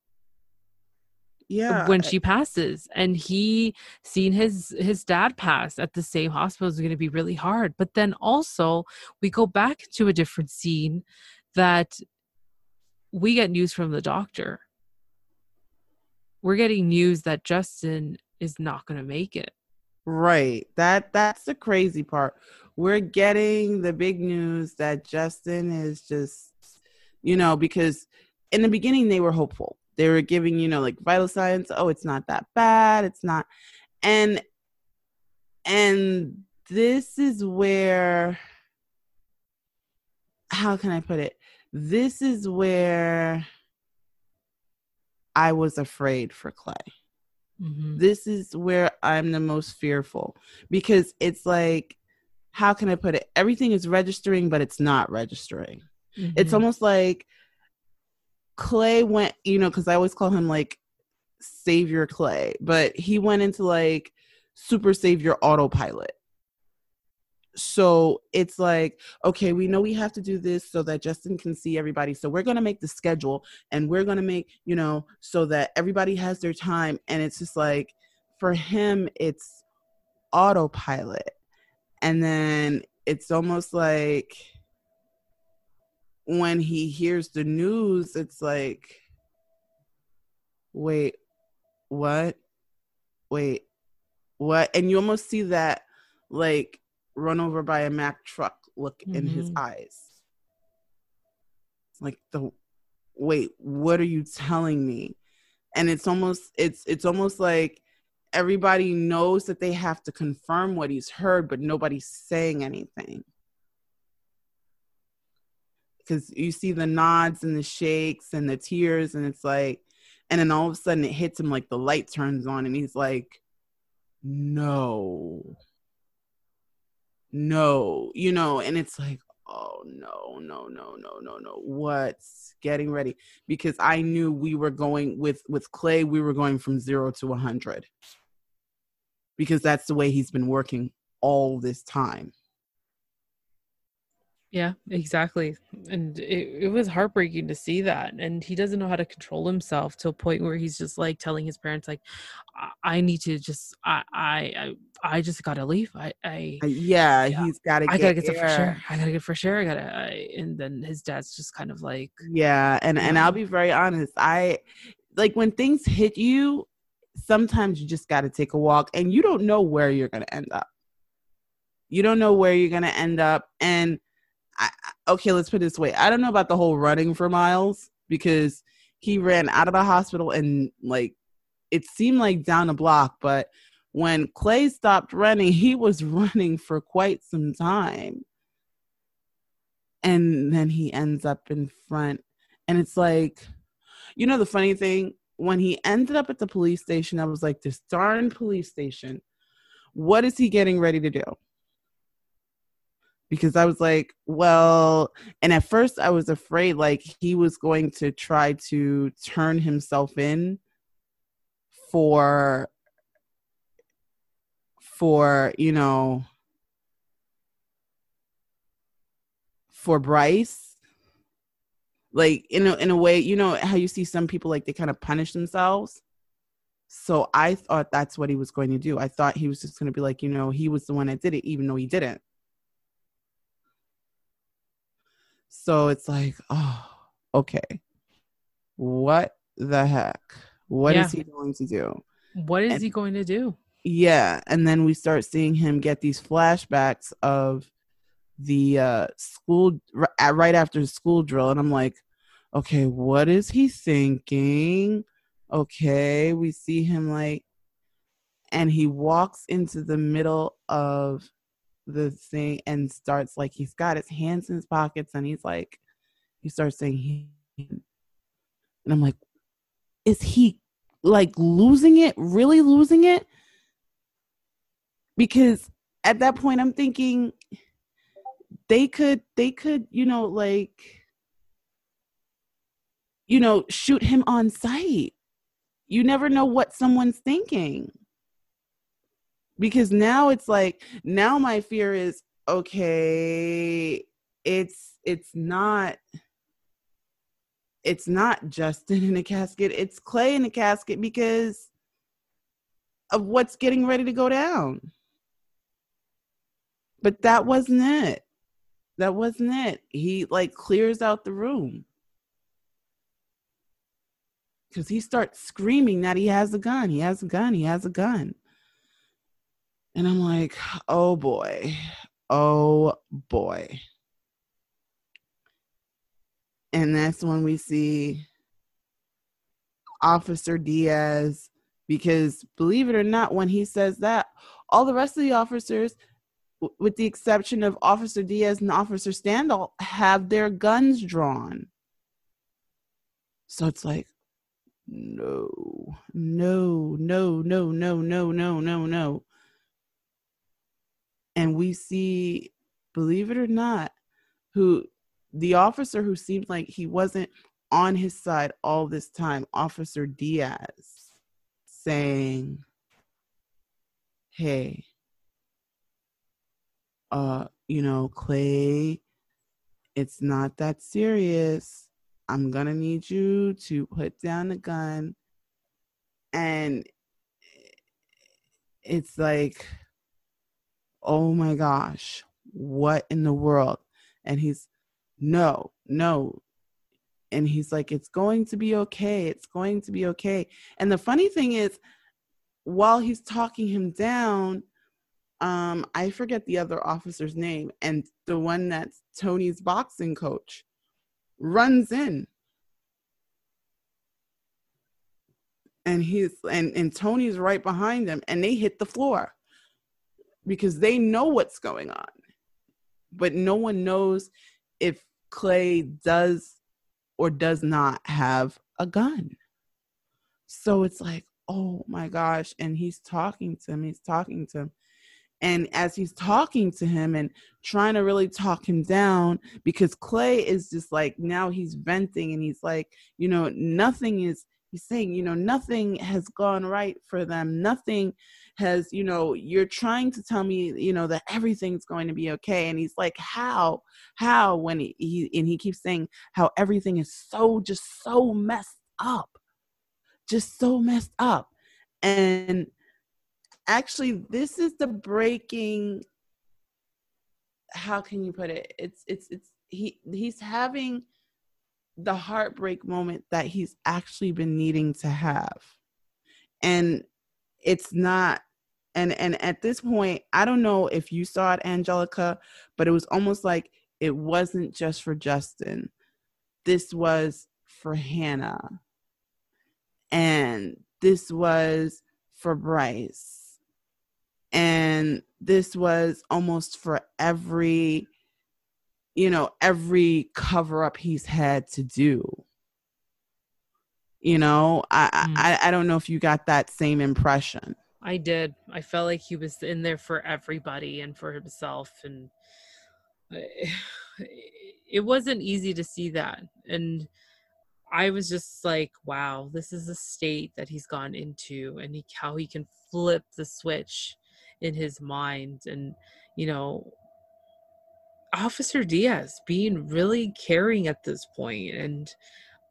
yeah when eh she passes and he seen his his dad pass at the same hospital is going to be really hard but then also we go back to a different scene that we get news from the doctor. We're getting news that Justin is not going to make it. Right. That that's the crazy part. We're getting the big news that Justin is just you know because in the beginning they were hopeful. They were giving, you know, like vital signs, oh, it's not that bad. It's not and and this is where how can I put it? this is where I was afraid for Clay. Mm-hmm. This is where I'm the most fearful because it's like, how can I put it? Everything is registering, but it's not registering. Mm-hmm. It's almost like Clay went, you know, because I always call him like Savior Clay, but he went into like Super Savior autopilot. So it's like okay we know we have to do this so that justin can see everybody so we're going to make the schedule and we're going to make you know so that everybody has their time and it's just like for him it's autopilot. And then it's almost like when he hears the news it's like wait what wait what and you almost see that like run over by a Mack truck look mm-hmm. in his mm-hmm. eyes. Like the wait, what are you telling me? And it's almost it's it's almost like everybody knows that they have to confirm what he's heard, but nobody's saying anything. Because you see the nods and the shakes and the tears, and it's like, and then all of a sudden it hits him like the light turns on, and he's like, no no, you know, and it's like, oh no, no, no, no, no, no. What's getting ready? Because I knew we were going with with Clay, we were going from zero to a hundred. Because that's the way he's been working all this time. Yeah, exactly. And it, it was heartbreaking to see that. And he doesn't know how to control himself to a point where he's just like telling his parents, like, I, I need to just, I, I, I, just gotta leave. I, I, yeah, yeah, he's gotta. I gotta get some fresh air. I gotta get fresh air. I gotta. I, and then his dad's just kind of like, yeah. And and I'll be very honest. I like when things hit you. Sometimes you just gotta take a walk, and you don't know where you're gonna end up. You don't know where you're gonna end up, and I, okay, let's put it this way. I don't know about the whole running for miles because he ran out of the hospital and like it seemed like down a block, but when Clay stopped running, he was running for quite some time. And then he ends up in front. And it's like, you know, the funny thing, when he ended up at the police station, I was like, this darn police station, what is he getting ready to do? Because I was like, well, and at first I was afraid like he was going to try to turn himself in for for, you know, for Bryce. Like in a in a way, you know how you see some people like they kind of punish themselves. So I thought that's what he was going to do. I thought he was just going to be like, you know, he was the one that did it, even though he didn't. So it's like, oh, okay. What the heck? What yeah. is he going to do? What is and, he going to do? Yeah. And then we start seeing him get these flashbacks of the uh, school right after school drill. And I'm like, okay, what is he thinking? Okay. We see him like, and he walks into the middle of the thing and starts like he's got his hands in his pockets and he's like he starts saying he and I'm like, is he like losing it? Really losing it? Because at that point I'm thinking they could they could, you know, like you know, shoot him on sight. You never know what someone's thinking because now it's like now my fear is okay it's it's not it's not Justin in a casket, it's Clay in a casket because of what's getting ready to go down. But that wasn't it. That wasn't it. He like clears out the room. Cuz he starts screaming that he has a gun. He has a gun. He has a gun. And I'm like, oh boy, oh boy. And that's when we see Officer Diaz, because believe it or not, when he says that, all the rest of the officers, with the exception of Officer Diaz and Officer Standall, have their guns drawn. So it's like, no, no, no, no, no, no, no, no, no and we see believe it or not who the officer who seemed like he wasn't on his side all this time officer diaz saying hey uh you know clay it's not that serious. I'm gonna need you to put down the gun. And it's like oh my gosh, what in the world? And he's, no, no. And he's like, it's going to be okay. It's going to be okay. And the funny thing is, while he's talking him down, um, I forget the other officer's name, and the one that's Tony's boxing coach runs in. And he's and, and Tony's right behind them, and they hit the floor because they know what's going on. But no one knows if Clay does or does not have a gun. So it's like, oh my gosh. And he's talking to him, he's talking to him. And as he's talking to him and trying to really talk him down, because Clay is just like now he's venting and he's like, you know, nothing is he's saying, you know, nothing has gone right for them. Nothing has, you know, you're trying to tell me, you know, that everything's going to be okay. And he's like, how, how, when he, he and he keeps saying how everything is so, just so messed up, just so messed up. And actually, this is the breaking, how can you put it? It's, it's, it's, he, he's having the heartbreak moment that he's actually been needing to have. And it's not and and at this point, I don't know if you saw it Angelica, but it was almost like it wasn't just for Justin. This was for Hannah. And this was for Bryce. And this was almost for every you know, every cover up he's had to do. You know, I, mm. I I don't know if you got that same impression. I did. I felt like he was in there for everybody and for himself and it wasn't easy to see that. And I was just like, wow, this is a state that he's gone into and he, how he can flip the switch in his mind and you know Officer Diaz being really caring at this point and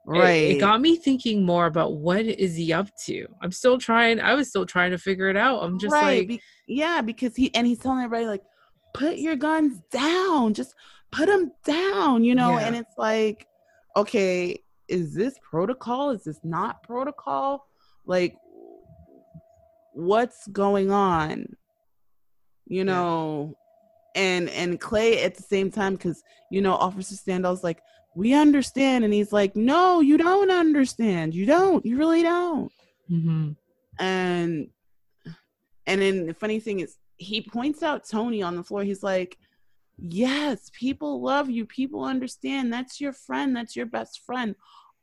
right it, it, got me thinking more about what is he up to? I'm still trying i was still trying to figure it out. I'm just right. like Be- yeah because he and he's telling everybody like put your guns down just put them down you know yeah. and it's like okay is this protocol? Is this not protocol? Like what's going on? You know and and Clay at the same time because you know Officer Standall's like we understand and he's like no you don't understand. You don't. You really don't. Mm-hmm. and and then the funny thing is he points out Tony on the floor. He's like yes people love you. People understand. That's your friend. That's your best friend.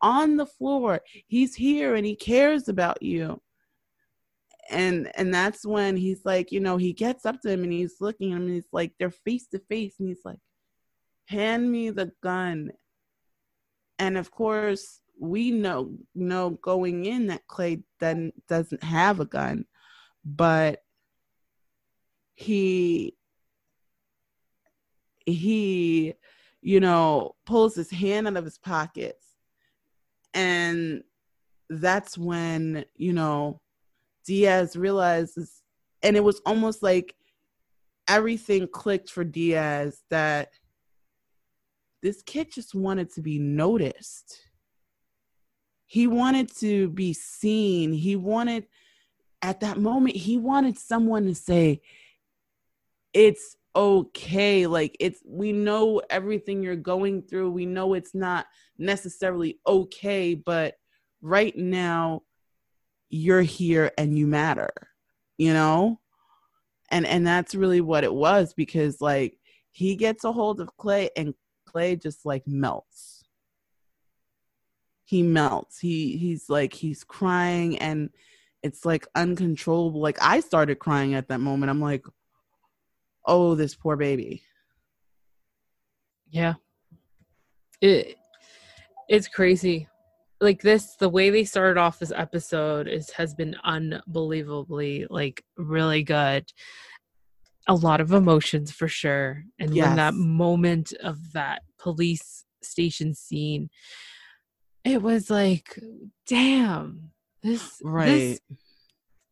On the floor. He's here and he cares about you and and that's when he's like you know he gets up to him and he's looking at him and he's like they're face to face. And he's like hand me the gun. And of course we know know going in that clay then doesn't have a gun but he he you know pulls his hand out of his pockets. And that's when you know Diaz realizes, and it was almost like everything clicked for Diaz that this kid just wanted to be noticed. He wanted to be seen. He wanted, at that moment, he wanted someone to say, It's okay. Like, it's, we know everything you're going through. We know it's not necessarily okay, but right now, you're here and you matter you know? And and that's really what it was because like he gets a hold of clay and clay just like melts. He melts. He he's like he's crying and it's like uncontrollable. Like i started crying at that moment. I'm like oh this poor baby. Yeah. It it's crazy like this the way they started off this episode is has been unbelievably like really good a lot of emotions for sure and yes. when that moment of that police station scene it was like damn this right this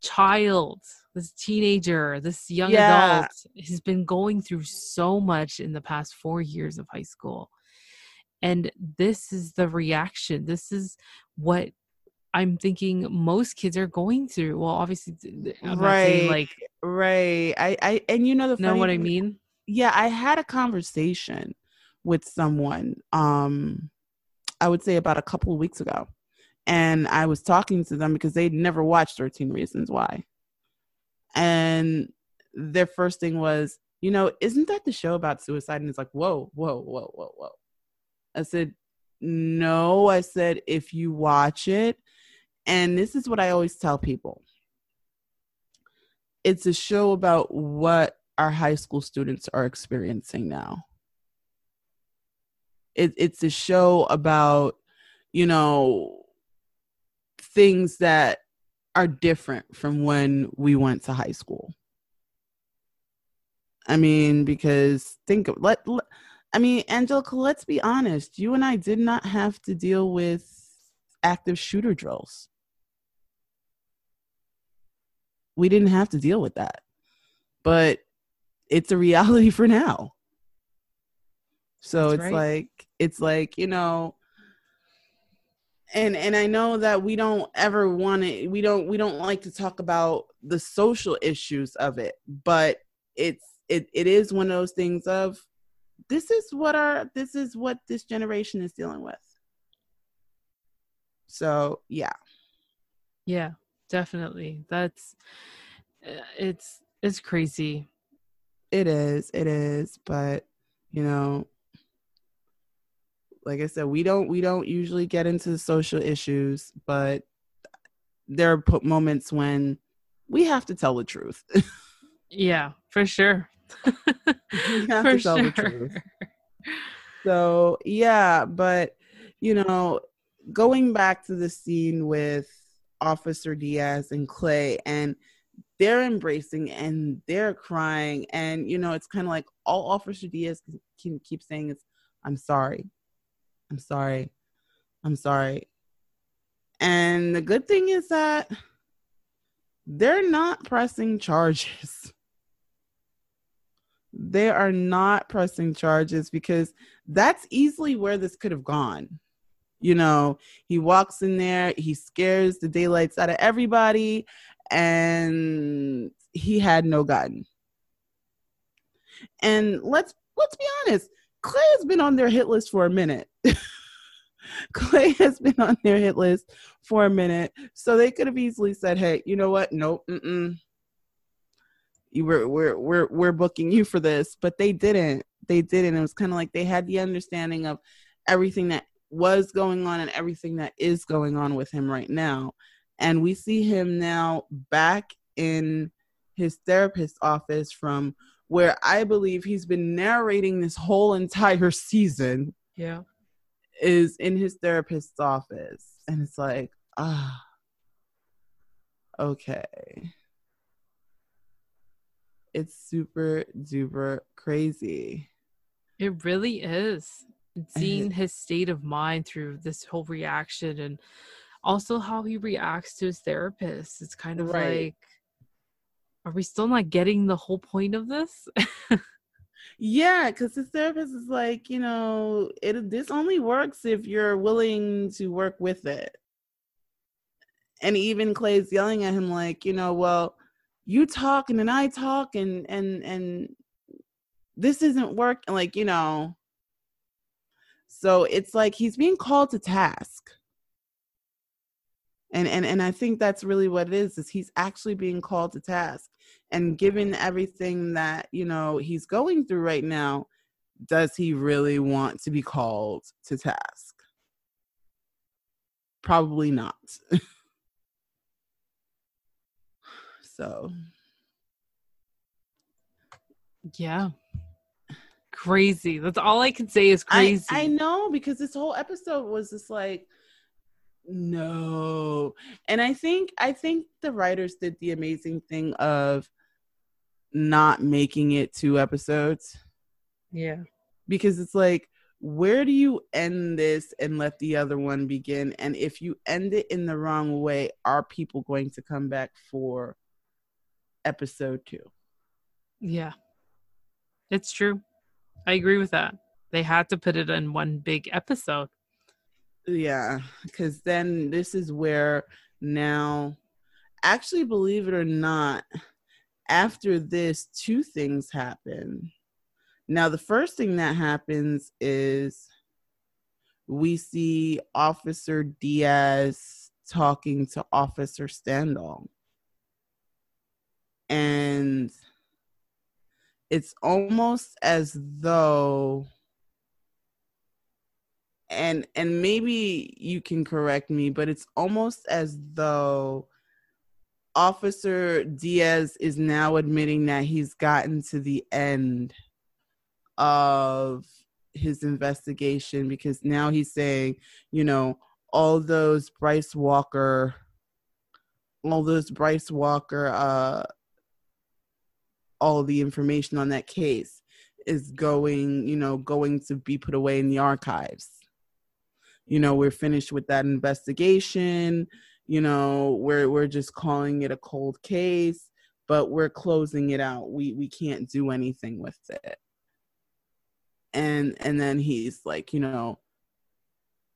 child this teenager this young yeah. adult has been going through so much in the past four years of high school and this is the reaction. This is what i'm thinking most kids are going through. Well obviously I'm right like right. I i and you know the know what i mean? Yeah i had a conversation with someone um i would say about a couple of weeks ago and i was talking to them because they'd never watched 13 reasons why. And their first thing was you know isn't that the show about suicide? And it's like whoa whoa whoa whoa whoa I said, no. I said, if you watch it, and this is what I always tell people it's a show about what our high school students are experiencing now. It, it's a show about, you know, things that are different from when we went to high school. I mean, because think let, let I mean, Angelica, let's be honest. You and I did not have to deal with active shooter drills. We didn't have to deal with that. But it's a reality for now. So That's it's right. like it's like, you know, and and I know that we don't ever want to we don't we don't like to talk about the social issues of it, but it's it it is one of those things of this is what our this is what this generation is dealing with. So, yeah. Yeah, definitely. That's uh, it's it's crazy. It is. It is, but you know, like I said, we don't we don't usually get into social issues, but there are moments when we have to tell the truth. yeah, for sure. for to tell sure. the truth. So yeah, but you know, going back to the scene with Officer Diaz and Clay and they're embracing and they're crying and you know it's kind of like all officer diaz can keep saying is i'm sorry I'm sorry. I'm sorry. And the good thing is that they're not pressing charges. They are not pressing charges because that's easily where this could have gone. You know, he walks in there, he scares the daylights out of everybody, and he had no gun. And let's let's be honest, Clay has been on their hit list for a minute. Clay has been on their hit list for a minute, so they could have easily said, "Hey, you know what? Nope, mm-mm. You were we're we're we're booking you for this," but they didn't. They didn't. It was kind of like they had the understanding of everything that was going on and everything that is going on with him right now, and we see him now back in his therapist's office from where I believe he's been narrating this whole entire season. Yeah. Is in his therapist's office. And it's like, ah, okay. It's super duper crazy. It really is. Seeing his state of mind through this whole reaction and also how he reacts to his therapist. It's kind of right. like are we still not getting the whole point of this? yeah, because the therapist is like, you know, it this only works if you're willing to work with it. And even Clay's yelling at him like, you know, well, you talk and then I talk and and and this isn't working like, you know. So it's like he's being called to task. And and and i think that's really what it is is he's actually being called to task. And given everything that you know he's going through right now does he really want to be called to task? Probably not so yeah crazy that's all i can say is crazy I, I know because this whole episode was just like no. And I think I think the writers did the amazing thing of not making it two episodes. Yeah. Because it's like where do you end this and let the other one begin? And if you end it in the wrong way, are people going to come back for episode 2? Yeah. It's true. I agree with that. They had to put it in one big episode yeah because then this is where now actually believe it or not after this two things happen now the first thing that happens is we see officer diaz talking to officer standall and it's almost as though and and maybe you can correct me but it's almost as though officer diaz is now admitting that he's gotten to the end of his investigation because now he's saying you know all those bryce walker all those Bryce Walker, uh, all the information on that case is going, you know, going to be put away in the archives. You know, we're finished with that investigation. You know, we're we're just calling it a cold case, but we're closing it out. We we can't do anything with it. And and then he's like, you know,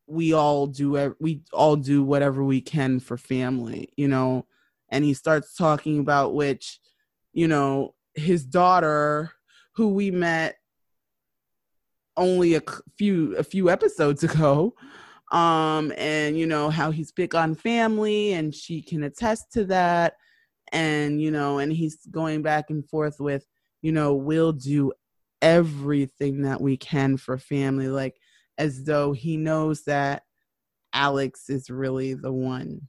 we all do we all do whatever we can for family, you know. And he starts talking about which, you know, his daughter who we met only a few a few episodes ago um and you know how he's big on family and she can attest to that and you know and he's going back and forth with you know we'll do everything that we can for family like as though he knows that Alex is really the one.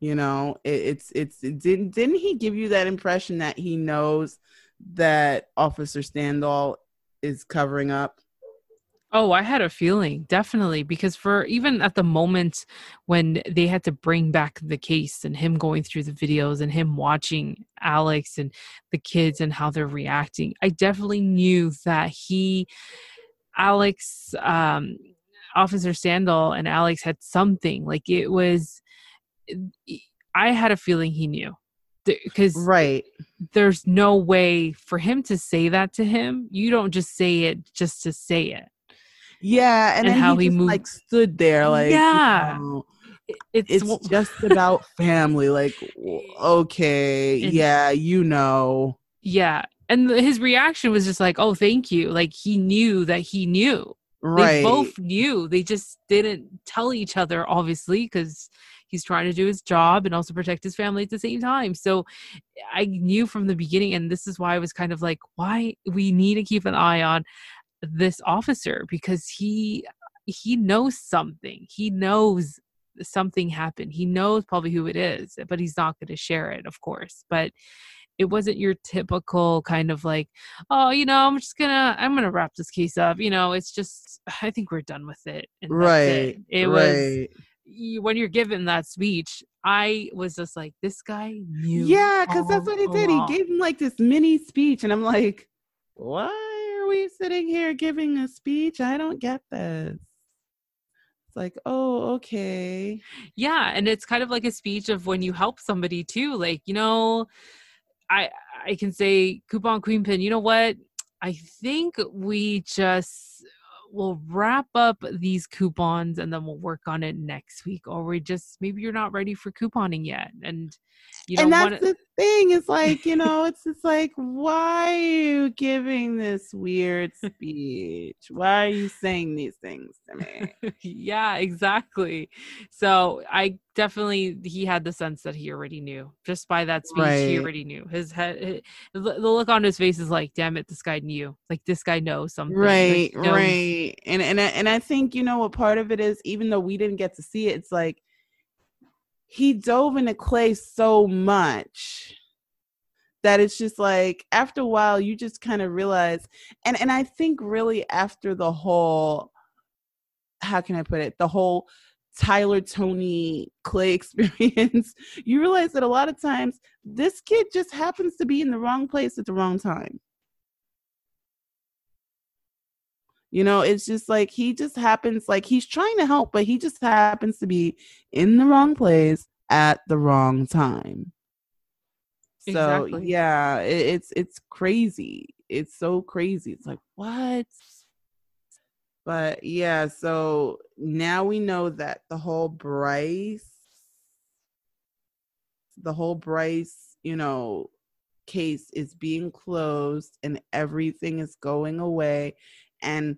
You know, it, it's it's it didn't didn't he give you that impression that he knows that Officer Standall is covering up? Oh, I had a feeling, definitely, because for even at the moment when they had to bring back the case and him going through the videos and him watching Alex and the kids and how they're reacting, I definitely knew that he Alex, um, Officer Standall, and Alex had something. Like it was, I had a feeling he knew. Because right. there's no way for him to say that to him. You don't just say it just to say it. Yeah and, and how he, he moved like stood there like yeah. you know, it's, it's just about family like okay yeah you know. Yeah and his reaction was just like oh thank you. Like he knew that he knew. Right they both knew. They just didn't tell each other obviously because he's trying to do his job and also protect his family at the same time. So i knew from the beginning and this is why i was kind of like why we need to keep an eye on this officer because he he knows something. He knows something happened. He knows probably who it is but he's not going to share it of course. But it wasn't your typical kind of like oh you know i'm just gonna i'm gonna wrap this case up you know? It's just i think we're done with it right it, it. Right. was when you're given that speech i was just like this guy knew yeah because that's what he did he gave him like this mini speech and i'm like why are we sitting here giving a speech i don't get this it's like oh okay yeah and it's kind of like a speech of when you help somebody too like you know I I can say coupon queen pin. You know what? I think we just we'll wrap up these coupons and then we'll work on it next week. Or we just maybe you're not ready for couponing yet, and you and that's wanna... the thing. It's like you know, it's just like why are you giving this weird speech? Why are you saying these things to me? yeah, exactly. So I definitely he had the sense that he already knew just by that speech. Right. He already knew his head. the look on his face is like, damn it, this guy knew. Like this guy knows something. Right, like, knows. right. And and and I think you know what part of it is, even though we didn't get to see it, it's like he dove into clay so much that it's just like after a while you just kind of realize and and I think really after the whole how can I put it? The whole Tyler Tony Clay experience you realize that a lot of times this kid just happens to be in the wrong place at the wrong time You know, it's just like he just happens, like he's trying to help, but he just happens to be in the wrong place at the wrong time. So exactly. yeah, it, it's it's crazy. It's so crazy. It's like what? But yeah, so now we know that the whole Bryce, the whole Bryce, you know, case is being closed and everything is going away and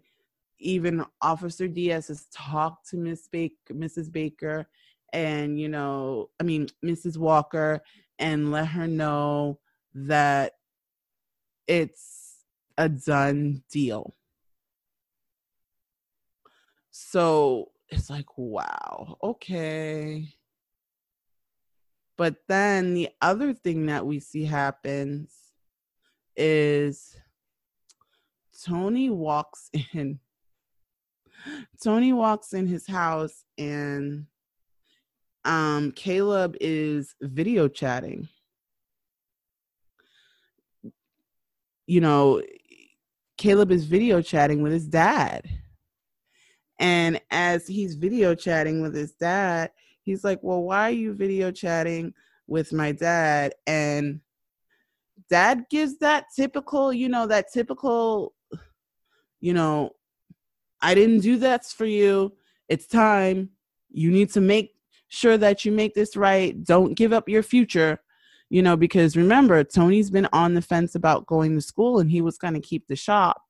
even Officer Diaz has talked to Miss Baker, Mrs. Baker, and you know, I mean Mrs. Walker, and let her know that it's a done deal. So it's like, wow, okay. But then the other thing that we see happens is Tony walks in. Tony walks in his house and um Caleb is video chatting. You know, Caleb is video chatting with his dad. And as he's video chatting with his dad, he's like, Well, why are you video chatting with my dad? And dad gives that typical, you know, that typical, you know, I didn't do that for you. It's time. You need to make sure that you make this right. Don't give up your future, you know, because remember, Tony's been on the fence about going to school and he was going to keep the shop.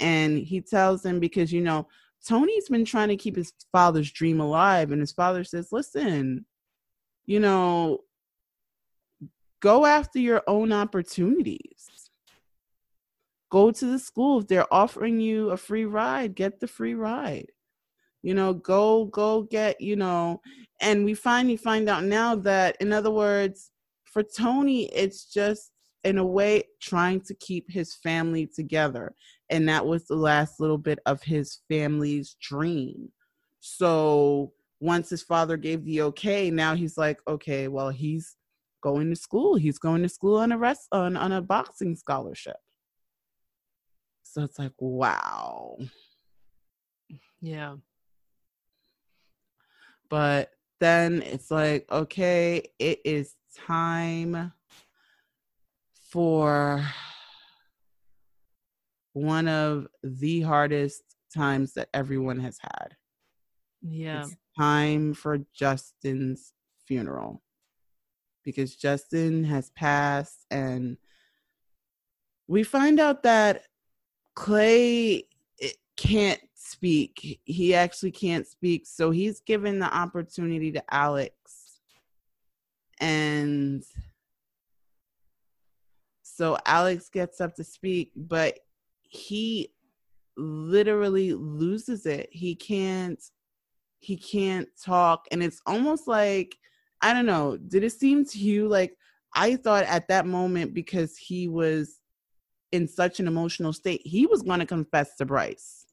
And he tells him because, you know, Tony's been trying to keep his father's dream alive. And his father says, listen, you know, go after your own opportunities. Go to the school. If they're offering you a free ride, get the free ride. You know, go, go get, you know, and we finally find out now that, in other words, for Tony, it's just in a way trying to keep his family together. And that was the last little bit of his family's dream. So once his father gave the okay, now he's like, okay, well, he's going to school. He's going to school on a rest on, on a boxing scholarship. So it's like, wow. Yeah. But then it's like, okay, it is time for one of the hardest times that everyone has had. Yeah. It's time for Justin's funeral because Justin has passed and we find out that Clay eh, can't speak. He actually can't speak. So he's given the opportunity to Alex. And so Alex gets up to speak, but he literally loses it. He can't he can't talk and it's almost like I don't know, did it seem to you like I thought at that moment because he was in such an emotional state, he was going to confess to Bryce.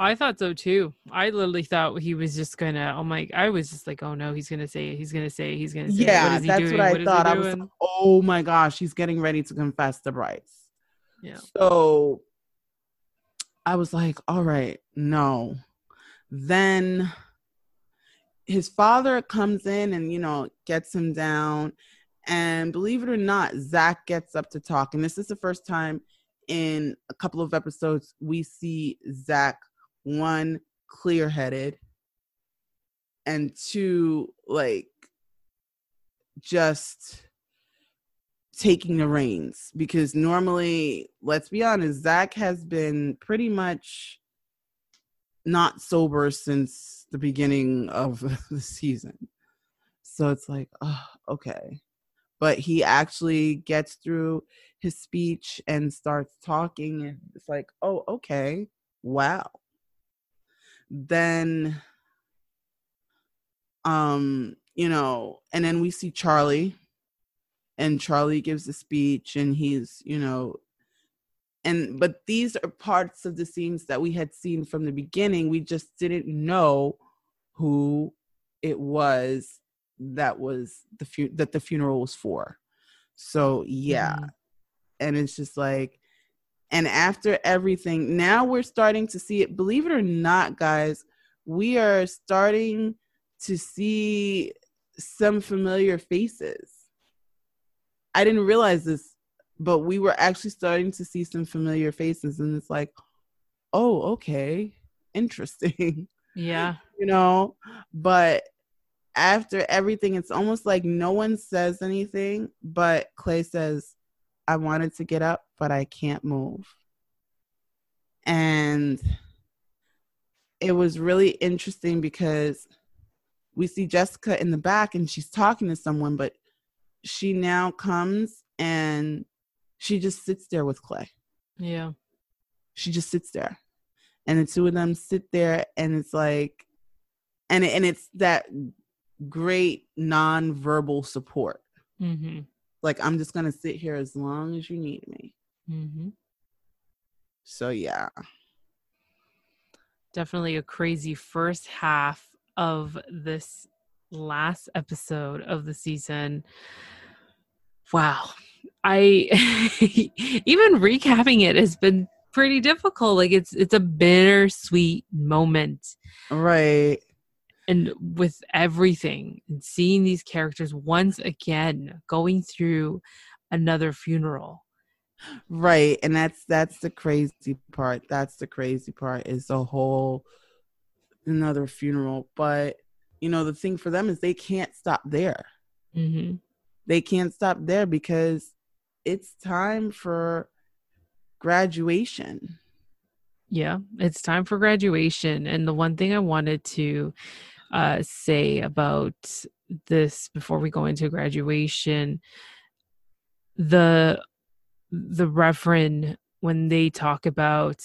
I thought so too. I literally thought he was just gonna. Oh my! I was just like, oh no, he's gonna say it. He's gonna say it. He's gonna say yeah. What that's doing? what I what thought. I was like, oh my gosh, he's getting ready to confess to Bryce. Yeah. So I was like, all right, no. Then his father comes in and you know gets him down, and believe it or not, Zach gets up to talk, and this is the first time in a couple of episodes we see Zach one clear headed and two like just taking the reins. Because normally let's be honest zach has been pretty much not sober since the beginning of the season. So it's like oh, okay. But he actually gets through his speech and starts talking and it's like oh okay wow. Then um you know and then we see charlie and charlie gives a speech and he's you know and but these are parts of the scenes that we had seen from the beginning we just didn't know who it was that was the fu- that the funeral was for. So yeah. Mm-hmm. And it's just like and after everything, now we're starting to see it. Believe it or not, guys, we are starting to see some familiar faces. I didn't realize this, but we were actually starting to see some familiar faces. And it's like, oh, okay, interesting. Yeah. you know, but after everything, it's almost like no one says anything, but Clay says, I wanted to get up, but I can't move. And it was really interesting because we see Jessica in the back and she's talking to someone, but she now comes and she just sits there with Clay. Yeah. She just sits there. And the two of them sit there and it's like and and it's that great non-verbal support. Mm-hmm. Like I'm just gonna sit here as long as you need me. Mm-hmm. So yeah, definitely a crazy first half of this last episode of the season. Wow. I even recapping it has been pretty difficult. Like it's it's a bittersweet moment. Right. And with everything and seeing these characters once again going through another funeral. Right. And that's that's the crazy part. That's the crazy part is the whole another funeral. But you know, the thing for them is they can't stop there. Mm-hmm. They can't stop there because it's time for graduation. Yeah, it's time for graduation. And the one thing I wanted to uh, say about this before we go into graduation, the the reverend when they talk about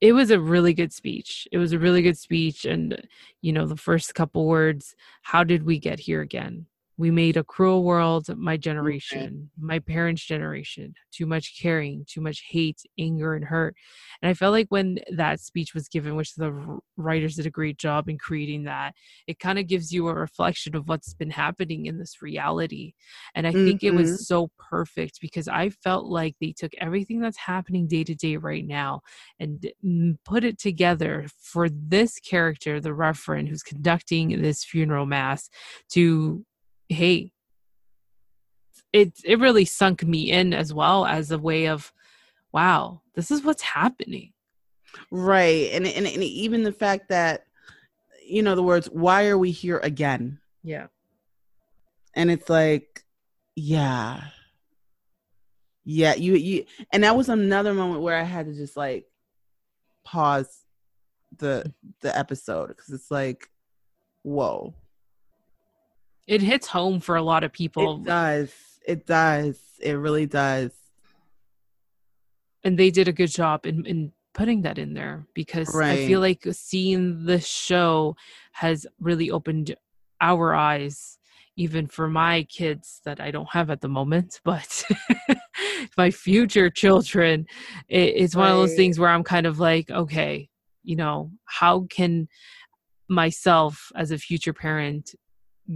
it was a really good speech. It was a really good speech. And, you know, the first couple words, how did we get here again? We made a cruel world my generation my parents generation too much caring too much hate anger and hurt and i felt like when that speech was given which the writers did a great job in creating that it kind of gives you a reflection of what's been happening in this reality and i mm-hmm. think it was mm-hmm. so perfect because i felt like they took everything that's happening day to day right now and put it together for this character the reverend who's conducting this funeral mass to hey it it really sunk me in as well as a way of wow this is what's happening. Right. And and, and even the fact that you know the words why are we here again? Yeah. And it's like yeah. Yeah you you and that was another moment where i had to just like pause the the episode because it's like whoa it hits home for a lot of people. It does. It does. It really does. And they did a good job in, in putting that in there because right. I feel like seeing the show has really opened our eyes, even for my kids that I don't have at the moment, but my future children. It, it's one of those things where I'm kind of like, okay, you know, how can myself as a future parent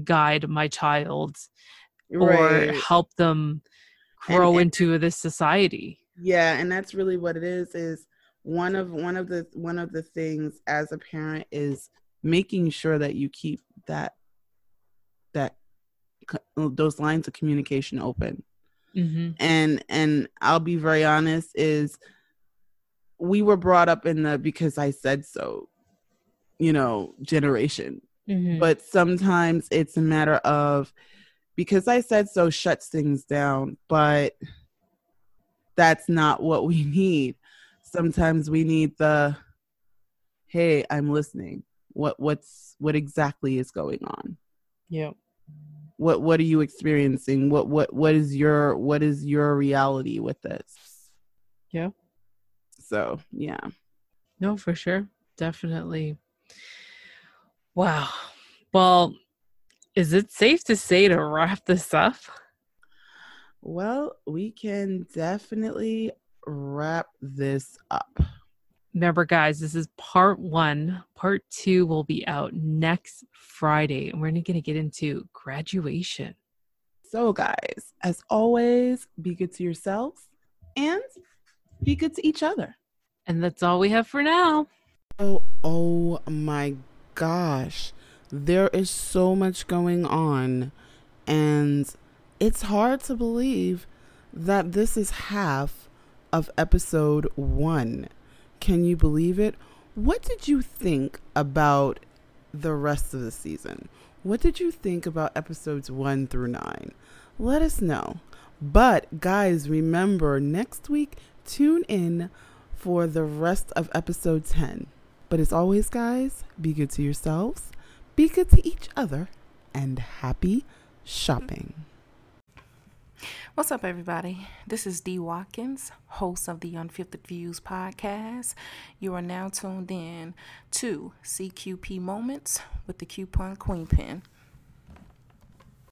guide my child right. or help them grow and, and, into this society yeah and that's really what it is is one of one of the one of the things as a parent is making sure that you keep that that those lines of communication open mm-hmm. and and i'll be very honest is we were brought up in the because i said so you know generation Mm-hmm. But sometimes it's a matter of because I said so shuts things down, but that's not what we need. Sometimes we need the hey, I'm listening. What what's what exactly is going on? Yeah. What what are you experiencing? What what what is your what is your reality with this? Yeah. So, yeah. No, for sure. Definitely Wow. Well, is it safe to say to wrap this up? Well, we can definitely wrap this up. Remember, guys, this is part one. Part two will be out next Friday, and we're going to get into graduation. So, guys, as always, be good to yourselves and be good to each other. And that's all we have for now. Oh, oh my gosh, there is so much going on, and it's hard to believe that this is half of episode one. Can you believe it? What did you think about the rest of the season? What did you think about episodes one through nine? Let us know. But, guys, remember next week, tune in for the rest of episode 10. But as always, guys, be good to yourselves, be good to each other, and happy shopping. What's up, everybody? This is Dee Watkins, host of the Unfiltered Views podcast. You are now tuned in to CQP Moments with the Coupon Queen Pin.